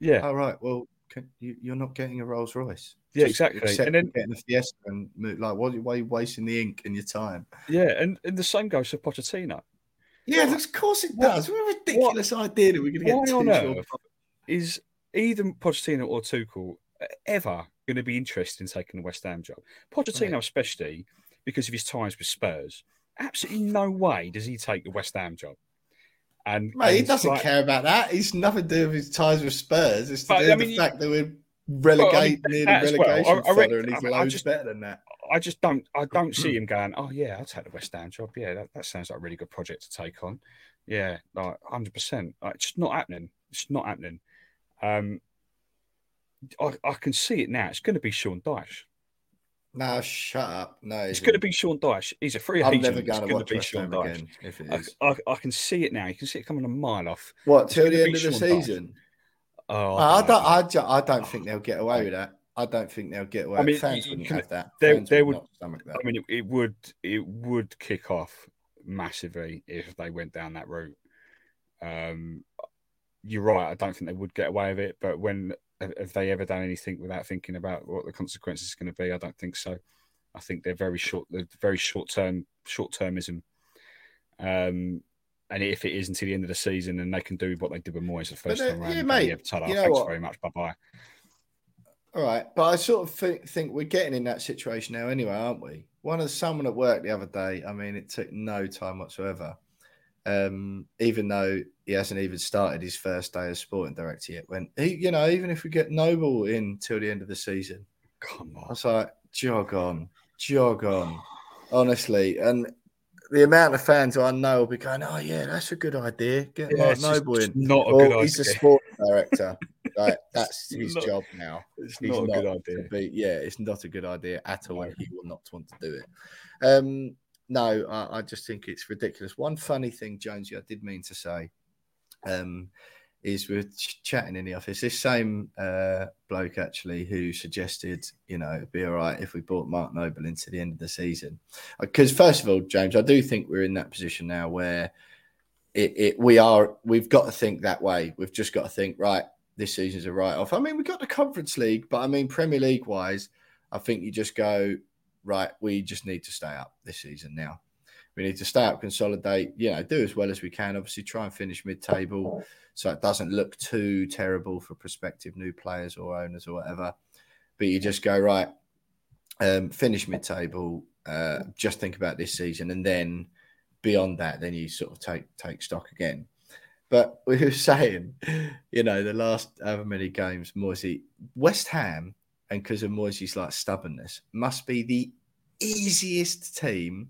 yeah, All right, well, can, you, you're not getting a Rolls Royce. Yeah, Just exactly. And then- getting a Fiesta and move, like, what, why are you wasting the ink and your time? yeah, and, and the same goes for Pochettino. Yeah, of course it does. What a ridiculous idea that we're going to Why get on earth is either Pochettino or Tuchel ever going to be interested in taking the West Ham job? Pochettino, Right. especially because of his ties with Spurs, absolutely no way does he take the West Ham job. And Mate, he doesn't like- care about that. He's nothing to do with his ties with Spurs. It's to But, do I with mean, the fact that we're relegating near that the as well. relegation I- I fodder and he's I mean, loads just- better than that. I just don't. I don't see him going. Oh yeah, I'll take the West Ham job. Yeah, that, that sounds like a really good project to take on. Yeah, like hundred percent. Like, it's just not happening. It's not happening. Um, I, I can see it now. It's going to be Sean Dyche. No, shut up. No, It's going to be Sean Dyche. He's a free I'm agent. never It's going to gonna watch be Sean Dyche. again if it I. I, I can see it now. You can see it coming a mile off. What till the end of the Sean Dyche. season? Oh, I don't. I, ju- I don't think they'll get away with that. I don't think they'll get away. I mean, fans you wouldn't have that. there- Fans there would would- that. I mean, it, it would it would kick off massively if they went down that route. Um, you're right. I don't think they would get away with it. But when have they ever done anything without thinking about what the consequences is going to be? I don't think so. I think they're very short. They're very short term, short termism. Um, and if it is until the end of the season, and they can do what they did with Moyes the first time around, yeah, mate, ta-da, you know thanks what? very much, bye bye. All right, but I sort of think, think we're getting in that situation now, anyway, aren't we? One of someone at work the other day. I mean, it took no time whatsoever. Um, even though he hasn't even started his first day as sporting director yet. When he, you know, even if we get Noble in till the end of the season, Come on, I was like, jog on, jog on, honestly. And the amount of fans I know will be going, "Oh yeah, that's a good idea. Get Yeah, Mark Noble in." not a Or good he's a idea. sports director. like that's his not- job now. it's He's not a good idea. be- yeah, it's not a good idea at all, and he will not want to do it. Um, no, I, I just think it's ridiculous. One funny thing, Jonesy, I did mean to say, um, is we're ch- chatting in the office. This same uh, bloke actually who suggested, you know, it'd be all right if we brought Mark Noble into the end of the season. Because first of all, James, I do think we're in that position now where it, it we are we've got to think that way. We've just got to think right. This season's a write off. I mean, we got the Conference League, but I mean Premier League wise, I think you just go right. We just need to stay up this season now. We need to stay up, consolidate, you know, do as well as we can. Obviously, try and finish mid-table so it doesn't look too terrible for prospective new players or owners or whatever. But you just go right, um, finish mid-table, uh, just think about this season, and then beyond that, then you sort of take take stock again. But we were saying, you know, the last however many games, Moisey, West Ham, and because of Moisey's like stubbornness, must be the easiest team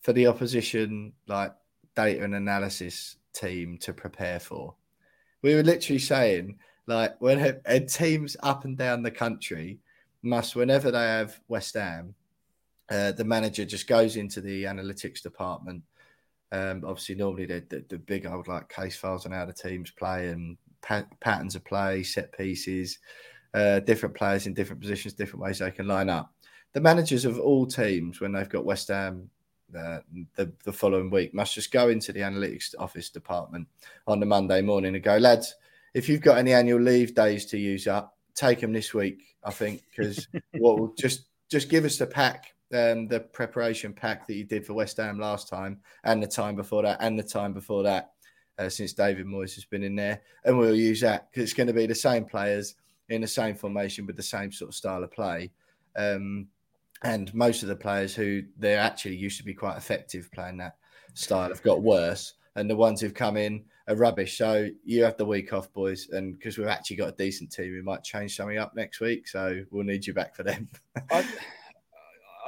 for the opposition, like data and analysis team to prepare for we were literally saying like when a, teams up and down the country must whenever they have West Ham, uh, the manager just goes into the analytics department. Um, obviously, normally the, the, the, big old like case files on how the teams play and pa- patterns of play, set pieces, uh, different players in different positions, different ways they can line up. The managers of all teams, when they've got West Ham uh, the, the following week must just go into the analytics office department on the Monday morning and go, lads, if you've got any annual leave days to use up, take them this week. I think because what will just just give us the pack, um, the preparation pack that you did for West Ham last time, and the time before that, and the time before that, uh, since David Moyes has been in there, and we'll use that because it's going to be the same players in the same formation with the same sort of style of play. Um, and most of the players who they actually used to be quite effective playing that style have got worse, and the ones who've come in are rubbish. So you have the week off, boys, and because we've actually got a decent team, we might change something up next week. So we'll need you back for them. I,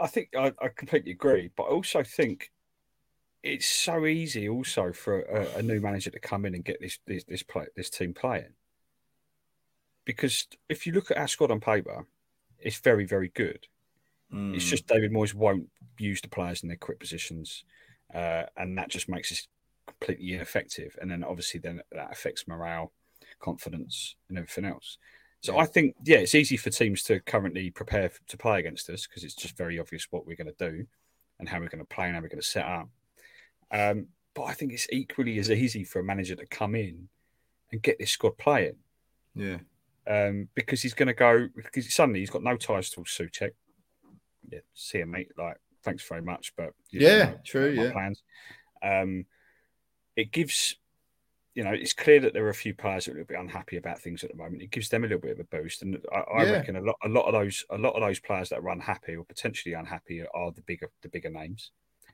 I think I, I, completely agree, but I also think it's so easy also for a, a, new manager to come in and get this this this, play, this team playing. Because if you look at our squad on paper, it's very very good Mm. It's just David Moyes won't use the players in their quick positions, uh, and that just makes us completely ineffective. And then obviously then that affects morale, confidence, and everything else. So yeah. I think yeah, it's easy for teams to currently prepare to play against us because it's just very obvious what we're going to do and how we're going to play and how we're going to set up. Um, but I think it's equally as easy for a manager to come in and get this squad playing. Yeah. Um, because he's going to go because suddenly he's got no ties to Soucek yeah, see him, mate. Like, thanks very much, but yeah, know, true. Yeah, plans. Um, it gives, you know, it's clear that there are a few players that are a little bit unhappy about things at the moment. It gives them a little bit of a boost, and I, I yeah. reckon a lot, a lot of those, a lot of those players that are unhappy or potentially unhappy are the bigger, the bigger names,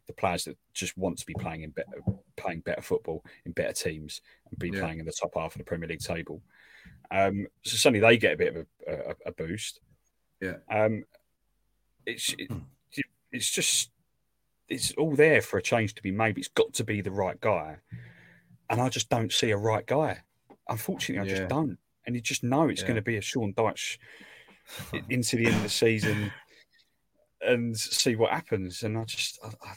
the players that just want to be playing in better, playing better football in better teams and be yeah. playing in the top half of the Premier League table. Um, so suddenly they get a bit of a, a, a boost. Yeah. Um, it's it, it's just it's all there for a change to be made. It's got to be the right guy, and I just don't see a right guy. Unfortunately, I yeah. just don't. And you just know it's yeah. going to be a Sean Dyche into the end of the season and see what happens. And I just, I, I,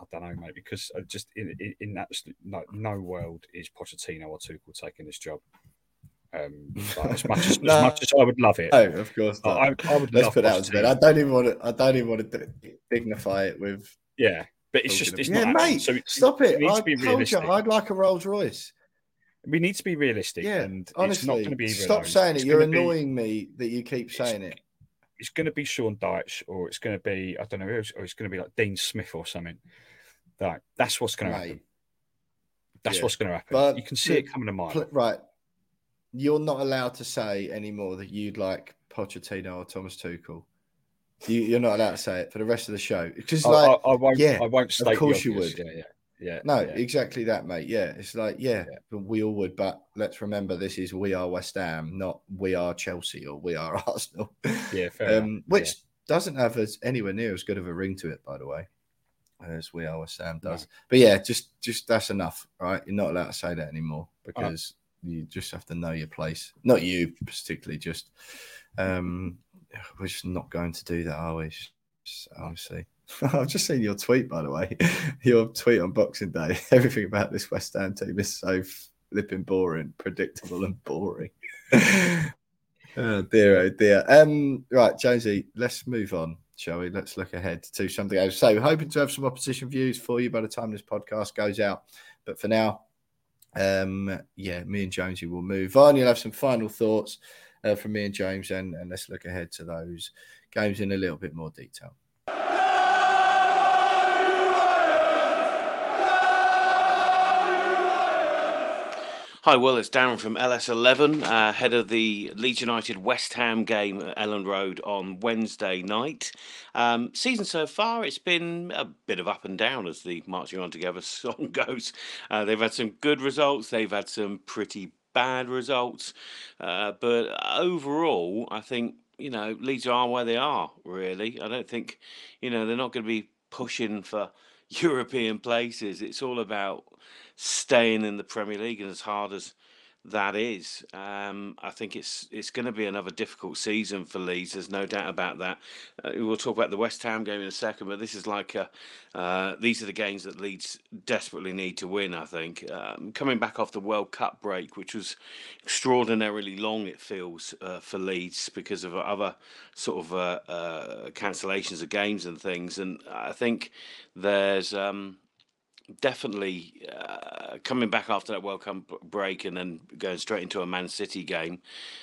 I don't know, mate, because I just in, in, in absolute no, no world is Pochettino or Tuchel taking this job. Um, as much as, as much as I would love it. Oh, of course. I, I, would Let's put that to bed. I don't even want to. I don't even want to dignify it with. Yeah, but it's just it's yeah, mate. So stop it. I to told you I'd like a Rolls Royce. We need to be realistic. Yeah, and honestly, it's not going to be. Stop alone. saying it's it. You're annoying be, me that you keep saying it. It's going to be Sean Dyche, or it's going to be I don't know, or it's going to be like Dean Smith or something. Like that's what's going to happen. That's yeah. what's going to happen. But you can see it coming a mile. Pl- right you're not allowed to say anymore that you'd like Pochettino or Thomas Tuchel. You, are not allowed to say it for the rest of the show because, like, I, I, won't. Yeah, I won't. of course, you would. Yeah, yeah, yeah. No, yeah. exactly that, mate. Yeah, it's like, yeah, yeah, we all would, but let's remember this is we are West Ham, not we are Chelsea or we are Arsenal. Yeah, fair um, which doesn't have as anywhere near as good of a ring to it, by the way, as we are West Ham does. No. But yeah, just just that's enough, right? You're not allowed to say that anymore because you just have to know your place. Not you particularly, just um, we're just not going to do that, are we? Just, obviously. I've just seen your tweet, by the way. Your tweet on Boxing Day. Everything about this West Ham team is so flipping boring, predictable and boring. oh dear, oh dear. Um, right, Jonesy, let's move on, shall we? Let's look ahead to something else. So, hoping to have some opposition views for you by the time this podcast goes out. But for now, um, yeah, me and Jonesy will move on. You'll have some final thoughts uh, from me and James, and, and let's look ahead to those games in a little bit more detail. Hi, Will. It's Darren from LS11, uh, head of the Leeds United West Ham game at Elland Road on Wednesday night. Um, season so far, it's been a bit of up and down as the Marching On Together song goes. Uh, they've had some good results, they've had some pretty bad results, uh, but overall, I think you know Leeds are where they are. Really, I don't think you know they're not going to be pushing for European places. It's all about staying in the Premier League, and as hard as that is, um, I think it's it's going to be another difficult season for Leeds. There's no doubt about that. Uh, we'll talk about the West Ham game in a second, but this is like a, uh, these are the games that Leeds desperately need to win. I think um, coming back off the World Cup break, which was extraordinarily long, it feels uh, for Leeds because of other sort of uh, uh, cancellations of games and things, and I think there's. Um, definitely uh, coming back after that World Cup break and then going straight into a Man City game,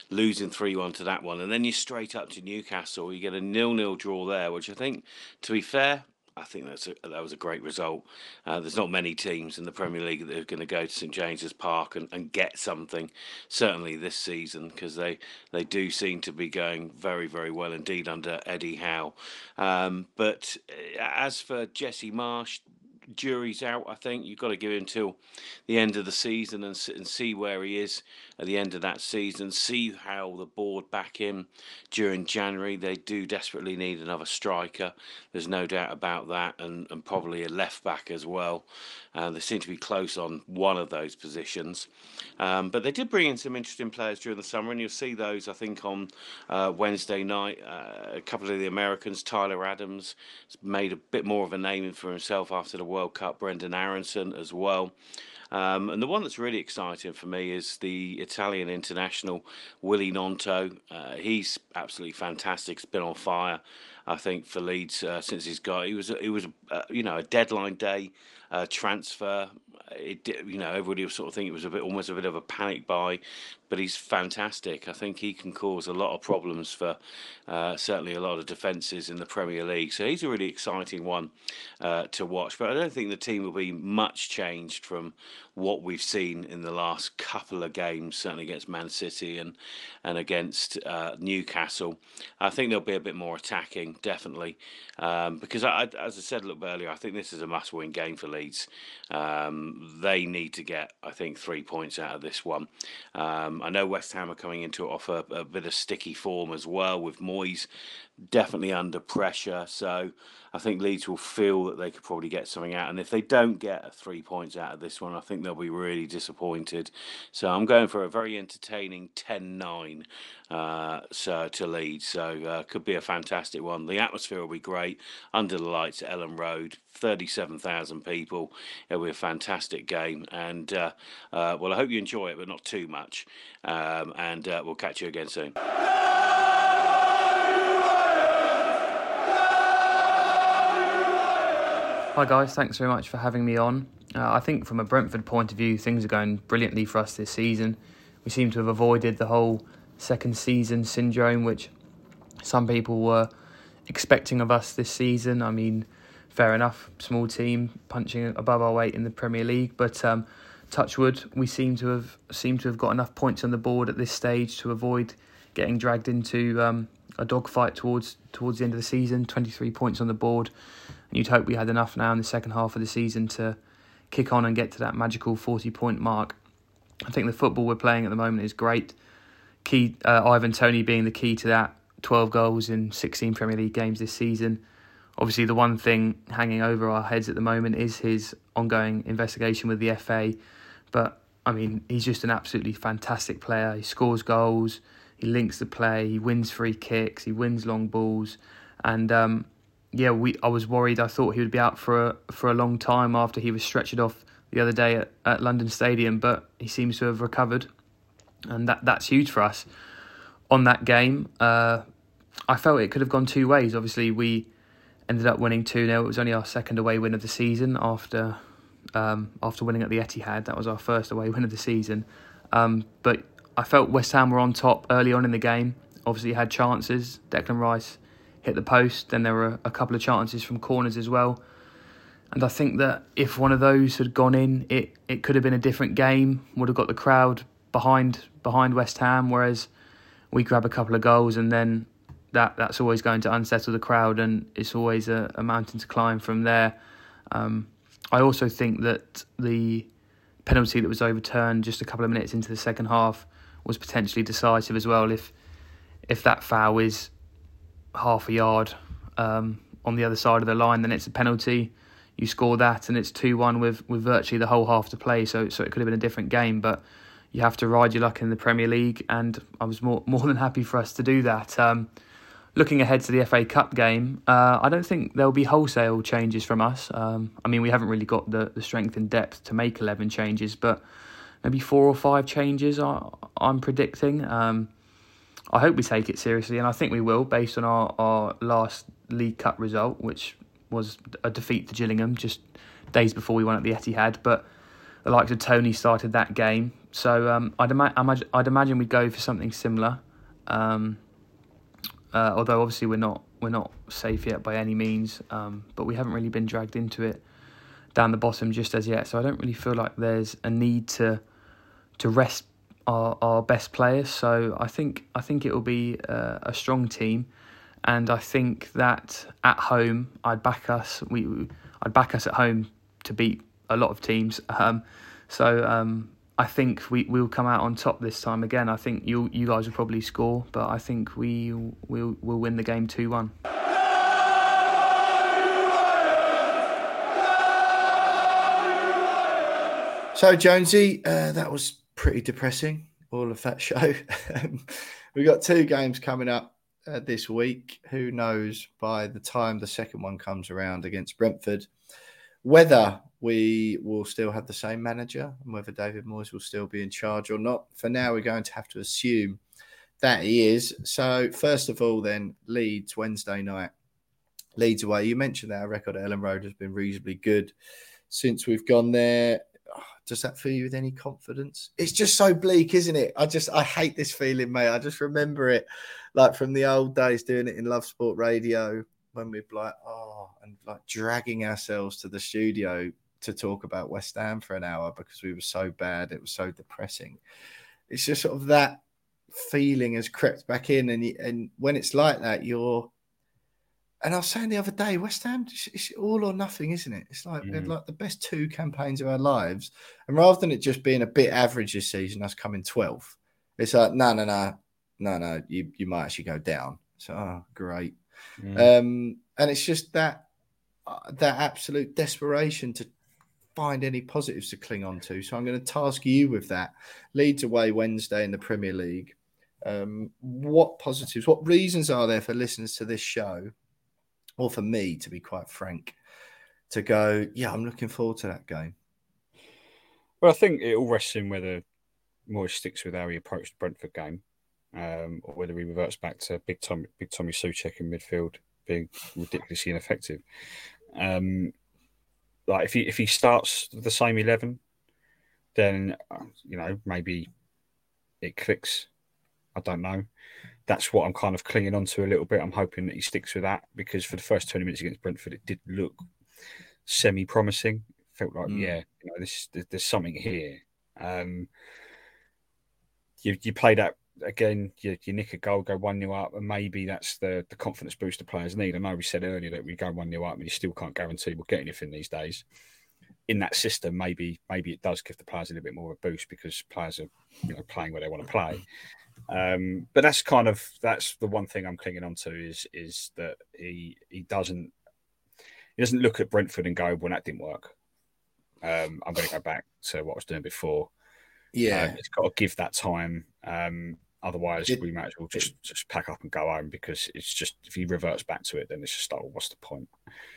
losing 3 1 to that one. And then you're straight up to Newcastle. You get a nil nil draw there, which I think, to be fair, I think that's a, that was a great result. Uh, there's not many teams in the Premier League that are going to go to St James's Park and, and get something, certainly this season, because they, they do seem to be going very, very well indeed under Eddie Howe. Um, but uh, as for Jesse Marsch, jury's out. I think you've got to give him till the end of the season and, and see where he is at the end of that season. See how the board back him during January. They do desperately need another striker. There's no doubt about that, and, and probably a left back as well. Uh, they seem to be close on one of those positions. Um, but they did bring in some interesting players during the summer, and you'll see those, I think, on uh, Wednesday night. Uh, a couple of the Americans, Tyler Adams, made a bit more of a name for himself after the World Cup, Brendan Aaronson as well. Um, and the one that's really exciting for me is the Italian international Willy Gnonto. Uh, he's absolutely fantastic. He's been on fire, I think, for Leeds uh, since he's got. He was he was uh, you know a deadline day uh, transfer. It, you know, everybody was sort of thinking it was a bit almost a bit of a panic buy, but he's fantastic. I think he can cause a lot of problems for uh, certainly a lot of defences in the Premier League. So he's a really exciting one uh, to watch. But I don't think the team will be much changed from what we've seen in the last couple of games, certainly against Man City and and against uh, Newcastle. I think they'll be a bit more attacking, definitely, um, because I, as I said a little bit earlier, I think this is a must-win game for Leeds. Um, they need to get, I think, three points out of this one. Um, I know West Ham are coming into it off a, a bit of sticky form as well, with Moyes definitely under pressure. So I think Leeds will feel that they could probably get something out. And if they don't get three points out of this one, I think they'll be really disappointed. So I'm going for a very entertaining 10 9 uh, so, to Leeds. So uh, could be a fantastic one. The atmosphere will be great under the lights at Elland Road. 37,000 people. It'll be a fantastic game. And uh, uh, well, I hope you enjoy it, but not too much. Um, and uh, we'll catch you again soon. Hi guys, thanks very much for having me on. I think from a Brentford point of view, things are going brilliantly for us this season. We seem to have avoided the whole second season syndrome, which some people were expecting of us this season. I mean, fair enough, small team punching above our weight in the Premier League, but um, touchwood, we seem to have seem to have got enough points on the board at this stage to avoid getting dragged into um, a dogfight towards towards the end of the season. Twenty three points on the board, and you'd hope we had enough now in the second half of the season to kick on and get to that magical 40 point mark. I think the football we're playing at the moment is great. Key uh, Ivan Toney being the key to that 12 goals in 16 Premier League games this season. Obviously, the one thing hanging over our heads at the moment is his ongoing investigation with the FA. But I mean, he's just an absolutely fantastic player. He scores goals, he links the play, he wins free kicks, he wins long balls, and um, yeah, we I was worried. I thought he would be out for a, for a long time after he was stretchered off the other day at, at London Stadium, but he seems to have recovered, and that that's huge for us. On that game, uh, I felt it could have gone two ways. Obviously, we ended up winning two 0 It was only our second away win of the season after um, after winning at the Etihad. That was our first away win of the season. Um, but I felt West Ham were on top early on in the game. Obviously, had chances. Declan Rice hit the post. Then there were a couple of chances from corners as well. And I think that if one of those had gone in, it, it could have been a different game. Would have got the crowd behind behind West Ham. Whereas we grab a couple of goals and then that that's always going to unsettle the crowd and it's always a, a mountain to climb from there. Um, I also think that the penalty that was overturned just a couple of minutes into the second half was potentially decisive as well. If if that foul is half a yard um, on the other side of the line, then it's a penalty. You score that, and it's two one with with virtually the whole half to play. So so it could have been a different game, but you have to ride your luck in the Premier League, and I was more more than happy for us to do that. Um, looking ahead to the FA Cup game, uh, I don't think there'll be wholesale changes from us. Um, I mean, we haven't really got the, the strength and depth to make 11 changes, but maybe four or five changes I, I'm predicting. Um, I hope we take it seriously, and I think we will, based on our, our last League Cup result, which was a defeat to Gillingham just days before we won at the Etihad. But the likes of Toney started that game, so um, I'd, ima- I'd imagine we'd go for something similar. Um, uh, although obviously we're not we're not safe yet by any means, um, but we haven't really been dragged into it down the bottom just as yet. So I don't really feel like there's a need to to rest our, our best players. So I think I think it will be uh, a strong team, and I think that at home I'd back us. We I'd back us at home to beat a lot of teams. Um, so um, I think we will come out on top this time again. I think you you guys will probably score, but I think we will will win the game two one. So Jonesy, uh, that was pretty depressing. All of that show. we got two games coming up uh, this week. Who knows by the time the second one comes around against Brentford, whether we will still have the same manager and whether David Moyes will still be in charge or not. For now, we're going to have to assume that he is. So, first of all, then Leeds Wednesday night. Leeds away. You mentioned that our record at Elland Road has been reasonably good since we've gone there. Does that fill you with any confidence? It's just so bleak, isn't it? I just I hate this feeling, mate. I just remember it like from the old days doing it in Love Sport Radio when we'd be like, oh, and like dragging ourselves to the studio to talk about West Ham for an hour because we were so bad. It was so depressing. It's just sort of that feeling has crept back in, and and when it's like that, you're. And I was saying the other day, West Ham, it's all or nothing, isn't it? It's like mm. like the best two campaigns of our lives, and rather than it just being a bit average this season, us coming 12th, it's like no, no, no, no, no, you you might actually go down. So oh, great, mm. um, and it's just that uh, that absolute desperation to find any positives to cling on to. So I'm going to task you with that. Leeds away Wednesday in the Premier League. Um, what positives, what reasons are there for listeners to this show, or for me, to be quite frank, to go, yeah, I'm looking forward to that game? Well, I think it all rests in whether Moyes sticks with how he approached the Brentford game, um, or whether he reverts back to Big Tommy, Big Tommy Soucek in midfield being ridiculously ineffective. Um, like if he if he starts the same eleven, then uh, you know maybe it clicks. I don't know. That's what I'm kind of clinging on to a little bit. I'm hoping that he sticks with that because for the first 20 minutes against Brentford, it did look semi promising. Felt like, mm. yeah, you know, this there's something here. Um, you you play that again, you, you nick a goal, go 1 0 up, and maybe that's the, the confidence boost the players need. I know we said earlier that we go 1 0 up, and you still can't guarantee we'll get anything these days. In that system, maybe maybe it does give the players a little bit more of a boost because players are you know playing where they want to play. Um, but that's kind of that's the one thing I'm clinging on to is is that he he doesn't he doesn't look at Brentford and go, well, that didn't work. Um, I'm going to go back to what I was doing before. Yeah, um, it's got to give that time. Um, Otherwise, we might as well just just pack up and go home because it's just if he reverts back to it, then it's just like, well, what's the point?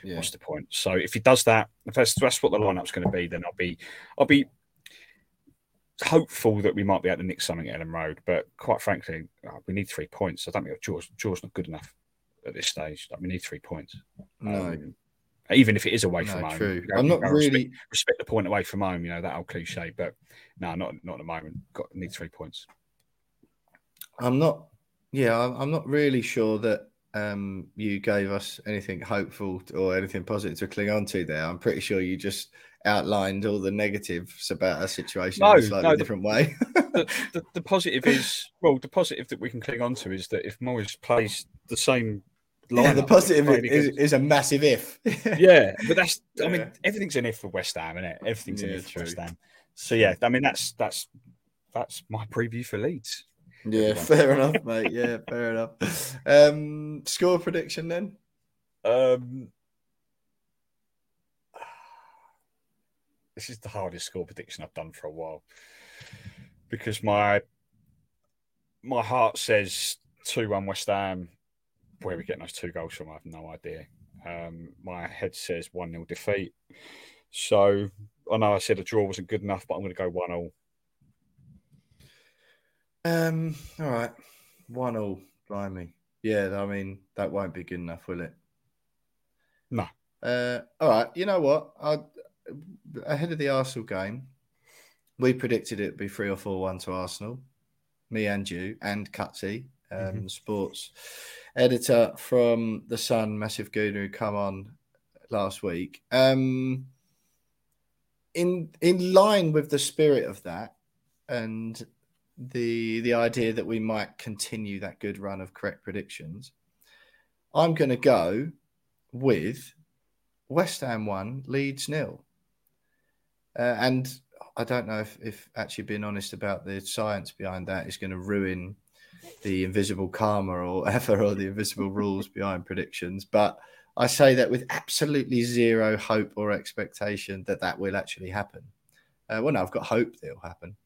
Yeah. What's the point? So if he does that, if that's, that's what the lineup's going to be, then I'll be I'll be hopeful that we might be able to nick something at Elland Road. But quite frankly, uh, we need three points. I don't think Jaws Jaws not good enough at this stage. Like, we need three points. No, Um, even if it is away No, from home. true. You know, I'm not know, respect- really- respect the point away from home. You know that old cliche, but no, not not at the moment. Got need three points. I'm not. Yeah, I'm, not really sure that um, you gave us anything hopeful or anything positive to cling on to there. I'm pretty sure you just outlined all the negatives about our situation in No, a slightly no, the- different way. the, the, the positive is well, the positive that we can cling on to is that if Morris plays the same yeah, the positive that is, is a massive if. yeah, but that's I mean everything's an if for West Ham, isn't it? Everything's an Yeah, if for West. Ham. So yeah, I mean that's that's that's my preview for Leeds. Yeah, fair enough, mate. Yeah, fair enough. Um, score prediction then? Um, this is the hardest score prediction I've done for a while because my my heart says two one West Ham. Where are we getting those two goals from? I have no idea. Um, my head says one 0 defeat. So I know I said a draw wasn't good enough, but I'm going to go one 0 Um, all right, one all. Blimey. Yeah, I mean that won't be good enough, will it? No. Uh, all right. You know what? I ahead of the Arsenal game, we predicted it'd be three or four one to Arsenal. Me and you and Cutsy, um, Mhm. sports editor from the Sun, massive who come on last week. Um, in in line with the spirit of that, and the the idea that we might continue that good run of correct predictions, I'm going to go with West Ham one, Leeds nil. Uh, and I don't know if, if actually being honest about the science behind that is going to ruin the invisible karma or whatever, or the invisible rules behind predictions. But I say that with absolutely zero hope or expectation that that will actually happen. Uh, well, no, I've got hope that it'll happen.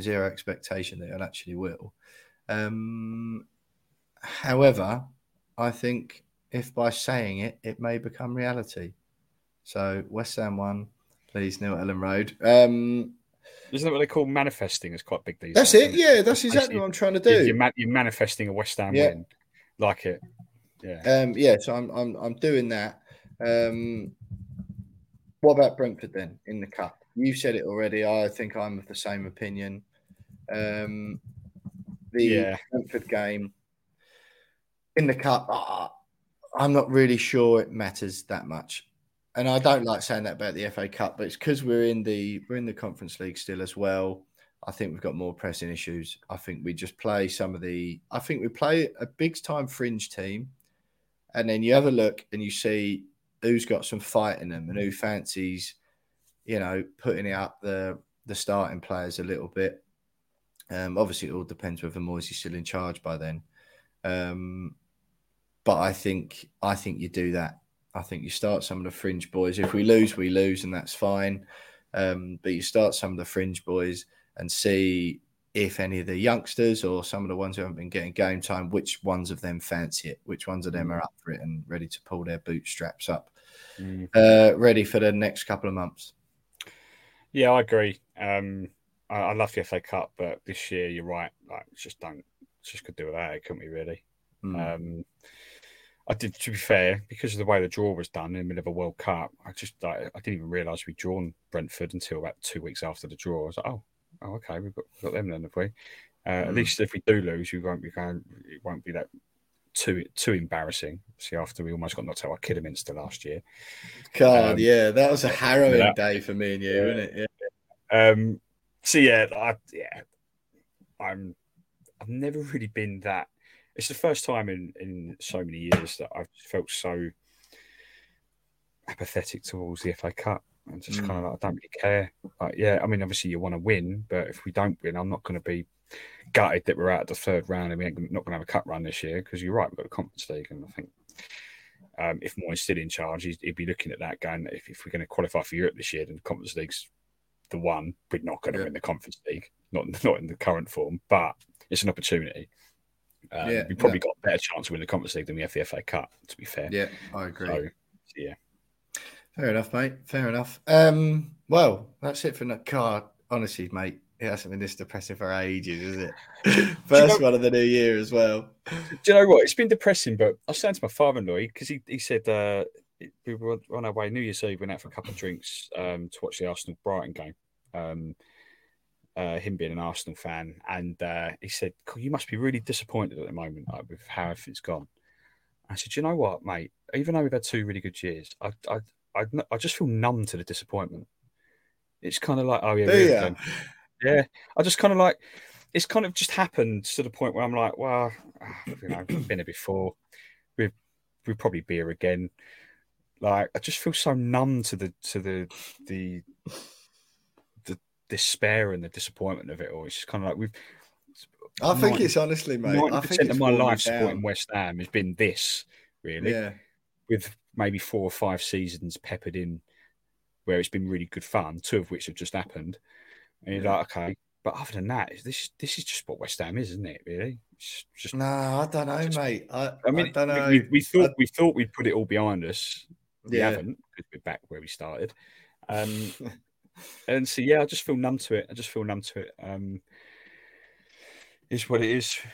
Zero expectation that it actually will. Um, however, I think if by saying it, it may become reality. So West Ham one, please, Neil Elland Road. Um, Isn't that what they call manifesting? It's quite big these that's days, it. Yeah, that's exactly what I'm trying to do. you're, you're manifesting a West Ham Yeah. win. Like it. Yeah. Um, yeah, so I'm I'm I'm doing that. Um, what about Brentford then in the cup? You said it already. I think I'm of the same opinion. Um, the Yeah. Brentford game in the cup, ah, I'm not really sure it matters that much. And I don't like saying that about the FA Cup, but it's because we're in the we're in the Conference League still as well. I think we've got more pressing issues. I think we just play some of the. I think we play a big time fringe team, and then you have a look and you see who's got some fight in them and who fancies, you know, putting up the the starting players a little bit. Um, obviously, it all depends whether Moyes is still in charge by then. Um, but I think I think you do that. I think you start some of the fringe boys. If we lose, we lose, and that's fine. Um, but you start some of the fringe boys and see if any of the youngsters or some of the ones who haven't been getting game time, which ones of them fancy it, which ones of them are up for it and ready to pull their bootstraps up, Mm. uh, ready for the next couple of months. Yeah, I agree. Um, I, I love the FA Cup, but this year you're right. Like, just don't, just could do without it, couldn't we? Really. Mm. Um, I did. To be fair, because of the way the draw was done in the middle of a World Cup, I just like, I didn't even realise we'd drawn Brentford until about two weeks after the draw. I was like, oh, oh, okay, we've got, we've got them then, have we? Uh, At Mm. least if we do lose, we won't be going. It won't be that too too embarrassing. See, after we almost got knocked out by Kidderminster last year. God, um, yeah, that was a harrowing yeah. day for me and you, Yeah. wasn't it? Yeah. Um, so yeah, I, yeah, I'm. I've never really been that. It's the first time in in so many years that I've felt so apathetic towards the FA Cup. and just Mm. kind of like, I don't really care. Like, yeah, I mean, obviously you want to win, but if we don't win, I'm not going to be gutted that we're out of the third round and we're not going to have a cup run this year because you're right, we've got a Conference League, and I think. Um, if Moyes still in charge, he'd, he'd be looking at that going, if, if we're going to qualify for Europe this year, then the Conference League's the one. We're not going to Yeah. win the Conference League, not not in the current form. But it's an opportunity. Um, Yeah, we probably yeah. got a better chance to win the Conference League than we have the FA Cup. To be fair, Yeah, I agree. So, yeah, Fair enough, mate. Fair enough. Um, well, that's it for that card. Honestly, mate, it hasn't been this depressing for ages, is it? First one of the new year as well. Do you know what? It's been depressing, but I was saying to my father-in-law because he, he said uh, we were on our way New Year's Eve, went out for a couple of drinks um, to watch the Arsenal Brighton game. Um, uh, him being an Arsenal fan, and uh, he said, "You must be really disappointed at the moment like, with how everything's gone." I said, "You know what, mate? Even though we've had two really good years, I I I, I just feel numb to the disappointment. It's kind of like, oh yeah, Do we're ya? done. yeah. I just kind of like it's kind of just happened to the point where I'm like, well, you know, I've been here before. We we probably be here again. Like I just feel so numb to the to the the despair and the disappointment of it all. It's just kind of like we've. I think it's honestly, mate. Ninety percent of my life supporting West Ham has been this, really, Yeah, with maybe four or five seasons peppered in where it's been really good fun, two of which have just happened. And you're Yeah. like, okay, but other than that, this this is just what West Ham is, isn't it? Really, it's just. no, I don't know, Just- mate. I, I mean, don't know. we, we thought I- we thought we'd put it all behind us. We Yeah. haven't because we're back where we started. Um, and so yeah, I just feel numb to it. I just feel numb to it. Um, is what it is.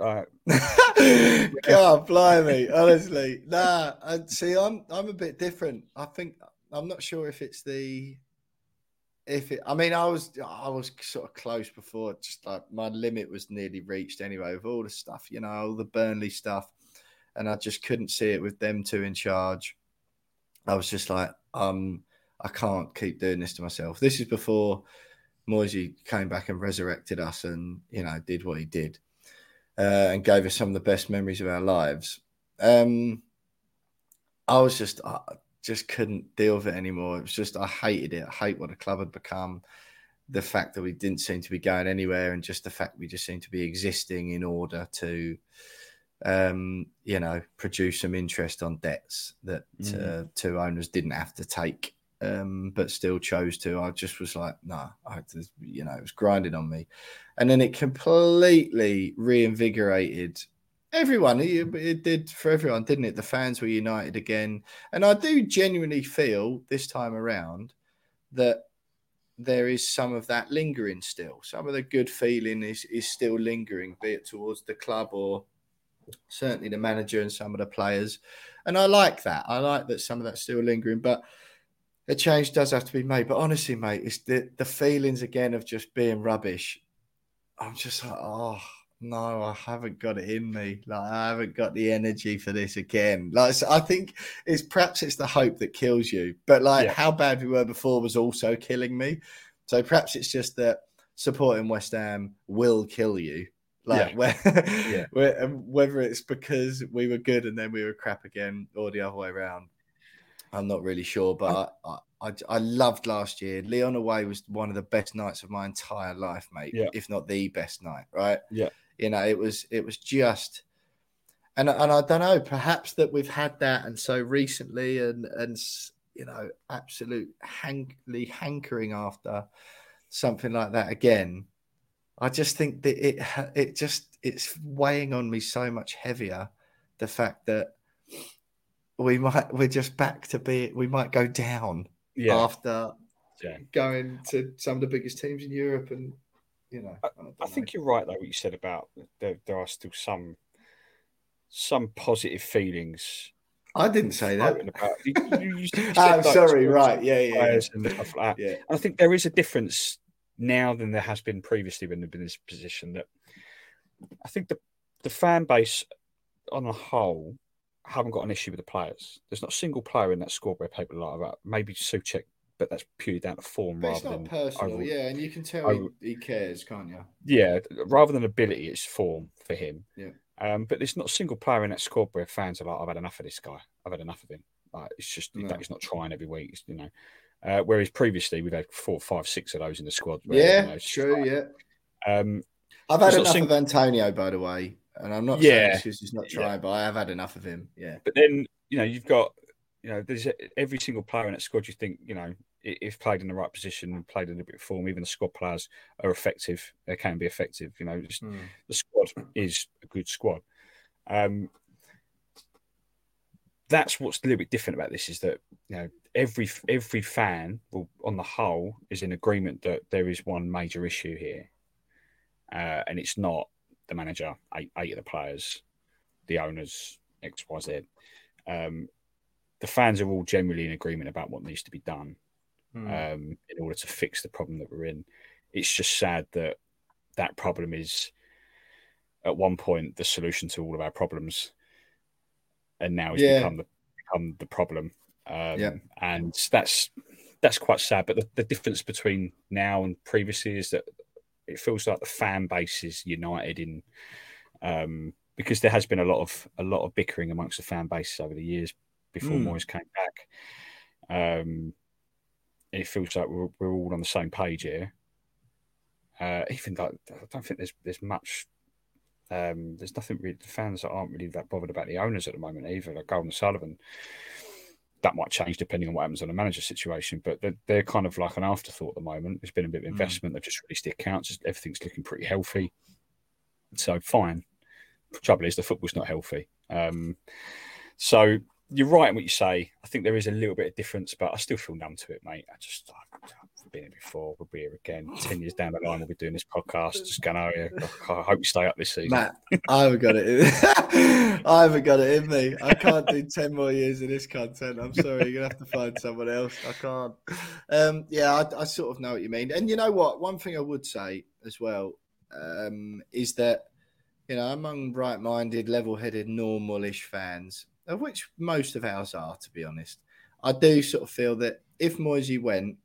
Uh, God, blimey, honestly, nah. I, see, I'm I'm a bit different. I think I'm not sure if it's the if it. I mean, I was I was sort of close before. Just like my limit was nearly reached anyway with all the stuff, you know, all the Burnley stuff, and I just couldn't see it with them two in charge. I was just like, um, I can't keep doing this to myself. This is before Moisey came back and resurrected us, and you know, did what he did uh, and gave us some of the best memories of our lives. Um, I was just, I just couldn't deal with it anymore. It was just, I hated it. I hate what the club had become. The fact that we didn't seem to be going anywhere, and just the fact we just seemed to be existing in order to, um, you know, produce some interest on debts that uh, two owners didn't have to take, um, but still chose to. I just was like, no, I, just- you know, it was grinding on me and then it completely reinvigorated everyone. It, it did for everyone, didn't it? The fans were united again, and I do genuinely feel this time around that there is some of that lingering still. Some of the good feeling is is still lingering, be it towards the club or certainly the manager and some of the players. And I like that. I like that some of that's still lingering, but a change does have to be made. But honestly, mate, it's the, the feelings again of just being rubbish I'm just like, oh no, I haven't got it in me. Like I haven't got the energy for this again. Like so I think it's perhaps it's the hope that kills you. But like Yeah. how bad we were before was also killing me. So perhaps it's just that supporting West Ham will kill you. Like Yeah. where, Yeah. where, whether it's because we were good and then we were crap again, or the other way around. I'm not really sure, but I, I, I loved last year. Lyon away was one of the best nights of my entire life, mate. Yeah. If not the best night, right? Yeah. You know, it was it was just and and I don't know, perhaps that we've had that and so recently and and you know, absolute hankly hankering after something like that again. I just think that it it just it's weighing on me so much heavier the fact that we might we're just back to be we might go down yeah, after yeah. going to some of the biggest teams in Europe and you know I, I know. think you're right though. What you said about there, there are still some some positive feelings. I didn't say that. You, you, you said, Oh, like, sorry, right, yeah, yeah, yeah. and stuff like. Yeah. I think there is a difference now than there has been previously when they've been in this position. That I think the the fan base on a whole haven't got an issue with the players. There's not a single player in that scoreboard paper like that. Maybe Soucek, but that's purely down to form But rather than personal, overall- yeah, and you can tell he, cares, can't you? yeah, rather than ability, it's form for him. Yeah. Um, but there's not a single player in that squad where fans are like, I've had enough of this guy. I've had enough of him. Like, it's just No. that he's not trying every week, it's, you know. Uh, whereas previously we've had four, five, six of those in the squad. where, you know, Yeah, true, like- yeah. Um, I've had enough sing- of Antonio, by the way, and I'm not Yeah. saying he's not Yeah. trying, but I have had enough of him. Yeah, but then you know you've got you know there's every single player in that squad. You think you know if played in the right position, played in a bit of form, even the squad players are effective. They can be effective. You know, just, mm. the squad is a good squad. Um, that's what's a little bit different about this is that you know every every fan, will, on the whole, is in agreement that there is one major issue here, uh, and it's not the manager, eight, eight of the players, the owners, X, Y, Z. Um, the fans are all generally in agreement about what needs to be done mm. um, in order to fix the problem that we're in. It's just sad that that problem is at one point the solution to all of our problems, and now it's yeah. become the become the problem. Um, yeah. and that's that's quite sad. But the, the difference between now and previously is that it feels like the fan base is united in um, because there has been a lot of a lot of bickering amongst the fan bases over the years before mm. Moyes came back. Um, it feels like we're, we're all on the same page here. Uh, even though I don't think there's there's much. Um, there's nothing really. The fans that aren't really that bothered about the owners at the moment either. Like Gold and Sullivan, that might change depending on what happens on a manager situation. But they're, they're kind of like an afterthought at the moment. There's been a bit of hmm. investment. Mm. They've just released the accounts. Everything's looking pretty healthy. So fine. The trouble is the football's not healthy. Um, so you're right in what you say. I think there is a little bit of difference, but I still feel numb to it, mate. I just I've been here before. We'll be here again. Ten years down the line, we'll be doing this podcast. Just going, oh yeah, I hope you stay up this season. Matt, I haven't got it. In, I haven't got it in me. I can't do ten more years of this content. I'm sorry, you're gonna have to find someone else. I can't. Um, yeah, I, I sort of know what you mean. And you know what? One thing I would say as well um, is that you know, among right-minded, level-headed, normal-ish fans, of which most of ours are, to be honest. I do sort of feel that if Moisey went,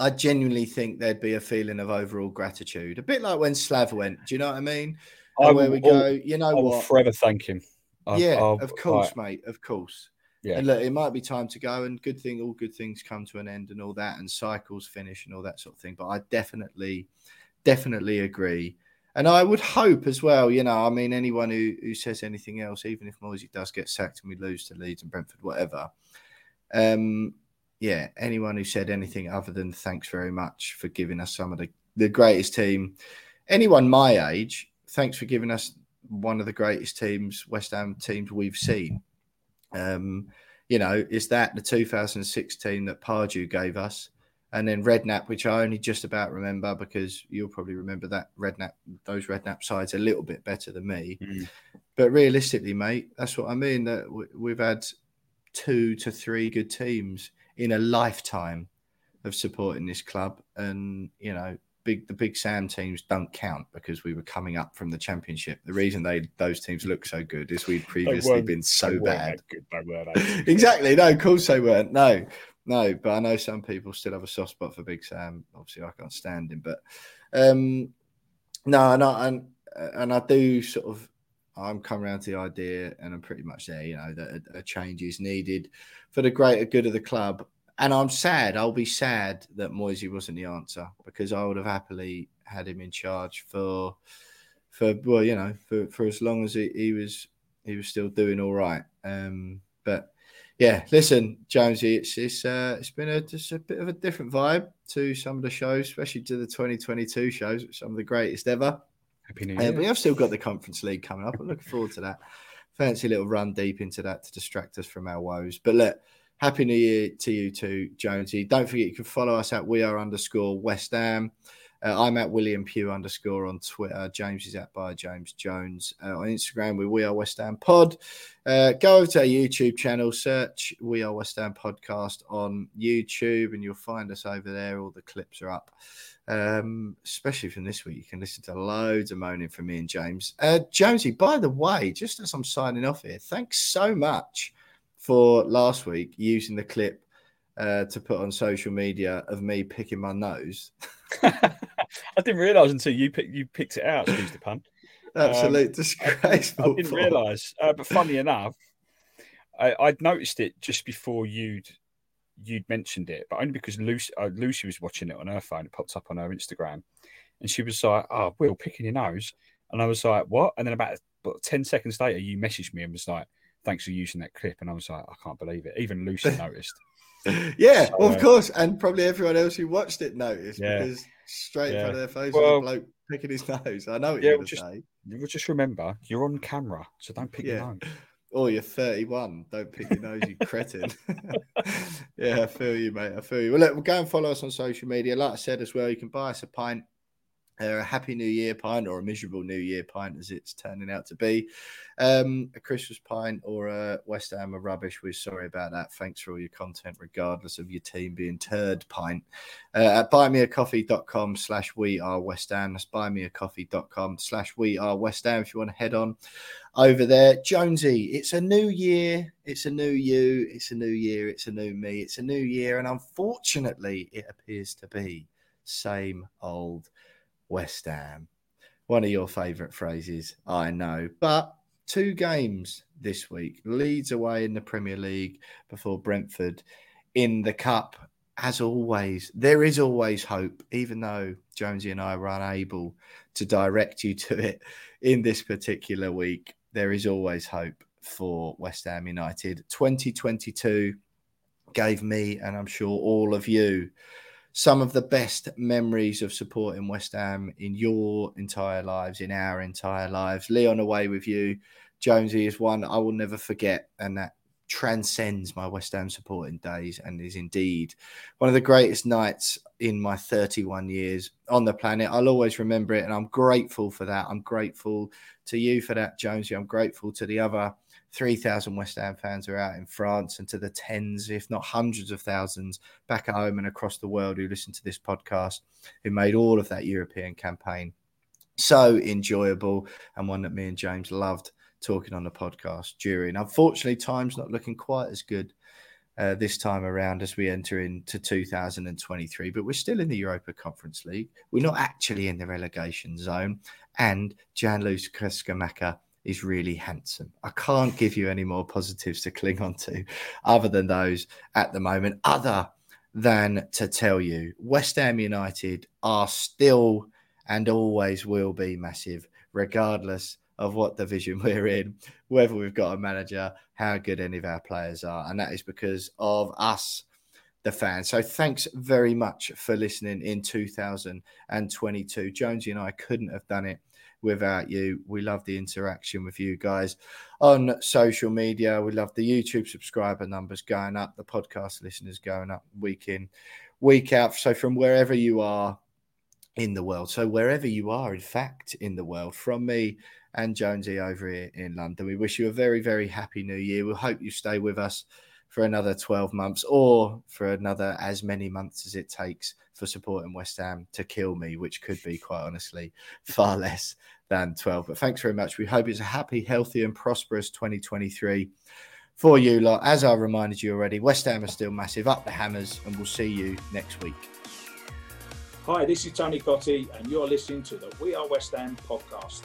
I genuinely think there'd be a feeling of overall gratitude, a bit like when Slav went. Do you know what I mean? I where we go, you know I what? forever thank him. I, yeah, I'll, of course, mate, of course. Yeah. And look, it might be time to go, and good thing, all good things come to an end, and all that, and cycles finish, and all that sort of thing. But I definitely, definitely agree and I would hope as well, you know, I mean, anyone who, who says anything else, even if Moisey does get sacked and we lose to Leeds and Brentford, whatever, um, yeah, anyone who said anything other than thanks very much for giving us some of the, the greatest team, anyone my age, thanks for giving us one of the greatest teams, West Ham teams we've seen. Um, you know, is that the 2016 that Pardew gave us? and then Redknapp, which I only just about remember because you'll probably remember that Redknapp, those Redknapp sides a little bit better than me. Mm. But realistically, mate, that's what I mean. That we've had two to three good teams in a lifetime of supporting this club, and you know, big the Big Sam teams don't count because we were coming up from the Championship. The reason they those teams look so good is we'd previously been so bad. Exactly. No, of course they weren't. No, no, but I know some people still have a soft spot for Big Sam. Obviously, I can't stand him, but um, no, no, and and I do sort of. I'm coming around to the idea, and I'm pretty much there. You know that a, a change is needed for the greater good of the club. And I'm sad. I'll be sad that Moisey wasn't the answer because I would have happily had him in charge for, for well, you know, for, for as long as he, he was he was still doing all right. Um, but yeah, listen, Jonesy, it's it's uh, it's been a just a bit of a different vibe to some of the shows, especially to the 2022 shows, some of the greatest ever. Happy New uh, Year. Uh, we have still got the Conference League coming up. I'm looking forward to that. Fancy little run deep into that to distract us from our woes. But look, Happy New Year to you too, Jonesy. Don't forget you can follow us at we are underscore West Ham. Uh, I'm at William Pugh underscore on Twitter. James is at by James Jones. Uh, on Instagram, we We Are West Ham Pod. Uh, go over to our YouTube channel, search We Are West Ham Podcast on YouTube, and you'll find us over there. All the clips are up. Um, especially from this week, you can listen to loads of moaning from me and James. Uh, Jonesy, by the way, just as I'm signing off here, thanks so much for last week using the clip uh, to put on social media of me picking my nose. I didn't realise until you pick, you picked it out. Excuse the pun. Absolute um, disgraceful. I, didn't realise, uh, but funny enough, I, would noticed it just before you'd you'd mentioned it, but only because Lucy, uh, Lucy was watching it on her phone. It popped up on her Instagram, and she was like, "Oh, Will, picking your nose," and I was like, "What?" And then about, about ten seconds later, you messaged me and was like, "Thanks for using that clip," and I was like, "I can't believe it." Even Lucy noticed. yeah, So, well, of uh, course, and probably everyone else who watched it noticed Yeah. because straight in front of their face Well- was a bloke picking his nose. I know what Yeah, you're well, going to just- say. You just remember you're on camera, so don't pick Yeah. your nose. Oh, you're 31. Don't pick your nose, you cretin. yeah, I feel you, mate. I feel you. Well, look, go and follow us on social media. Like I said as well, you can buy us a pint, a happy new year pint or a miserable new year pint, as it's turning out to be. Um, a Christmas pint or a West Ham are rubbish. We're sorry about that. Thanks for all your content, regardless of your team being turd pint. Uh, at buymeacoffee.com slash we are West Ham. That's buymeacoffee.com slash we are West Ham if you want to head on over there. Jonesy, it's a new year. It's a new you. It's a new year. It's a new me. It's a new year. And unfortunately, it appears to be same old West Ham. One of your favourite phrases, I know. But two games this week Leeds away in the Premier League before Brentford in the Cup. As always, there is always hope, even though Jonesy and I were unable to direct you to it in this particular week. There is always hope for West Ham United. 2022 gave me, and I'm sure all of you, some of the best memories of supporting West Ham in your entire lives, in our entire lives. Lyon away with you. Jonesy is one I will never forget, and that transcends my West Ham supporting days and is indeed one of the greatest nights in my 31 years on the planet. I'll always remember it, and I'm grateful for that. I'm grateful to you for that, Jonesy. I'm grateful to the other 3,000 West Ham fans are out in France and to the tens, if not hundreds of thousands back at home and across the world who listen to this podcast, who made all of that European campaign so enjoyable and one that me and James loved talking on the podcast during. Unfortunately, time's not looking quite as good uh, this time around as we enter into 2023, but we're still in the Europa Conference League. We're not actually in the relegation zone, and Gianluca Scamacca is really handsome. I can't give you any more positives to cling on to other than those at the moment, other than to tell you West Ham United are still and always will be massive, regardless of what division we're in, whether we've got a manager, how good any of our players are. And that is because of us, the fans. So thanks very much for listening in 2022. Jonesy and I couldn't have done it without you. We love the interaction with you guys on social media. We love the YouTube subscriber numbers going up, the podcast listeners going up week in, week out. So from wherever you are in the world, so wherever you are, in fact, in the world, from me and Jonesy over here in London, we wish you a very, very happy new year. We hope you stay with us for another 12 months or for another as many months as it takes for supporting West Ham to kill me, which could be quite honestly far less than 12. But thanks very much. We hope it's a happy, healthy, and prosperous 2023 for you lot. As I reminded you already, West Ham are still massive. Up the hammers, and we'll see you next week. Hi, this is Tony Cottee, and you're listening to the We Are West Ham podcast.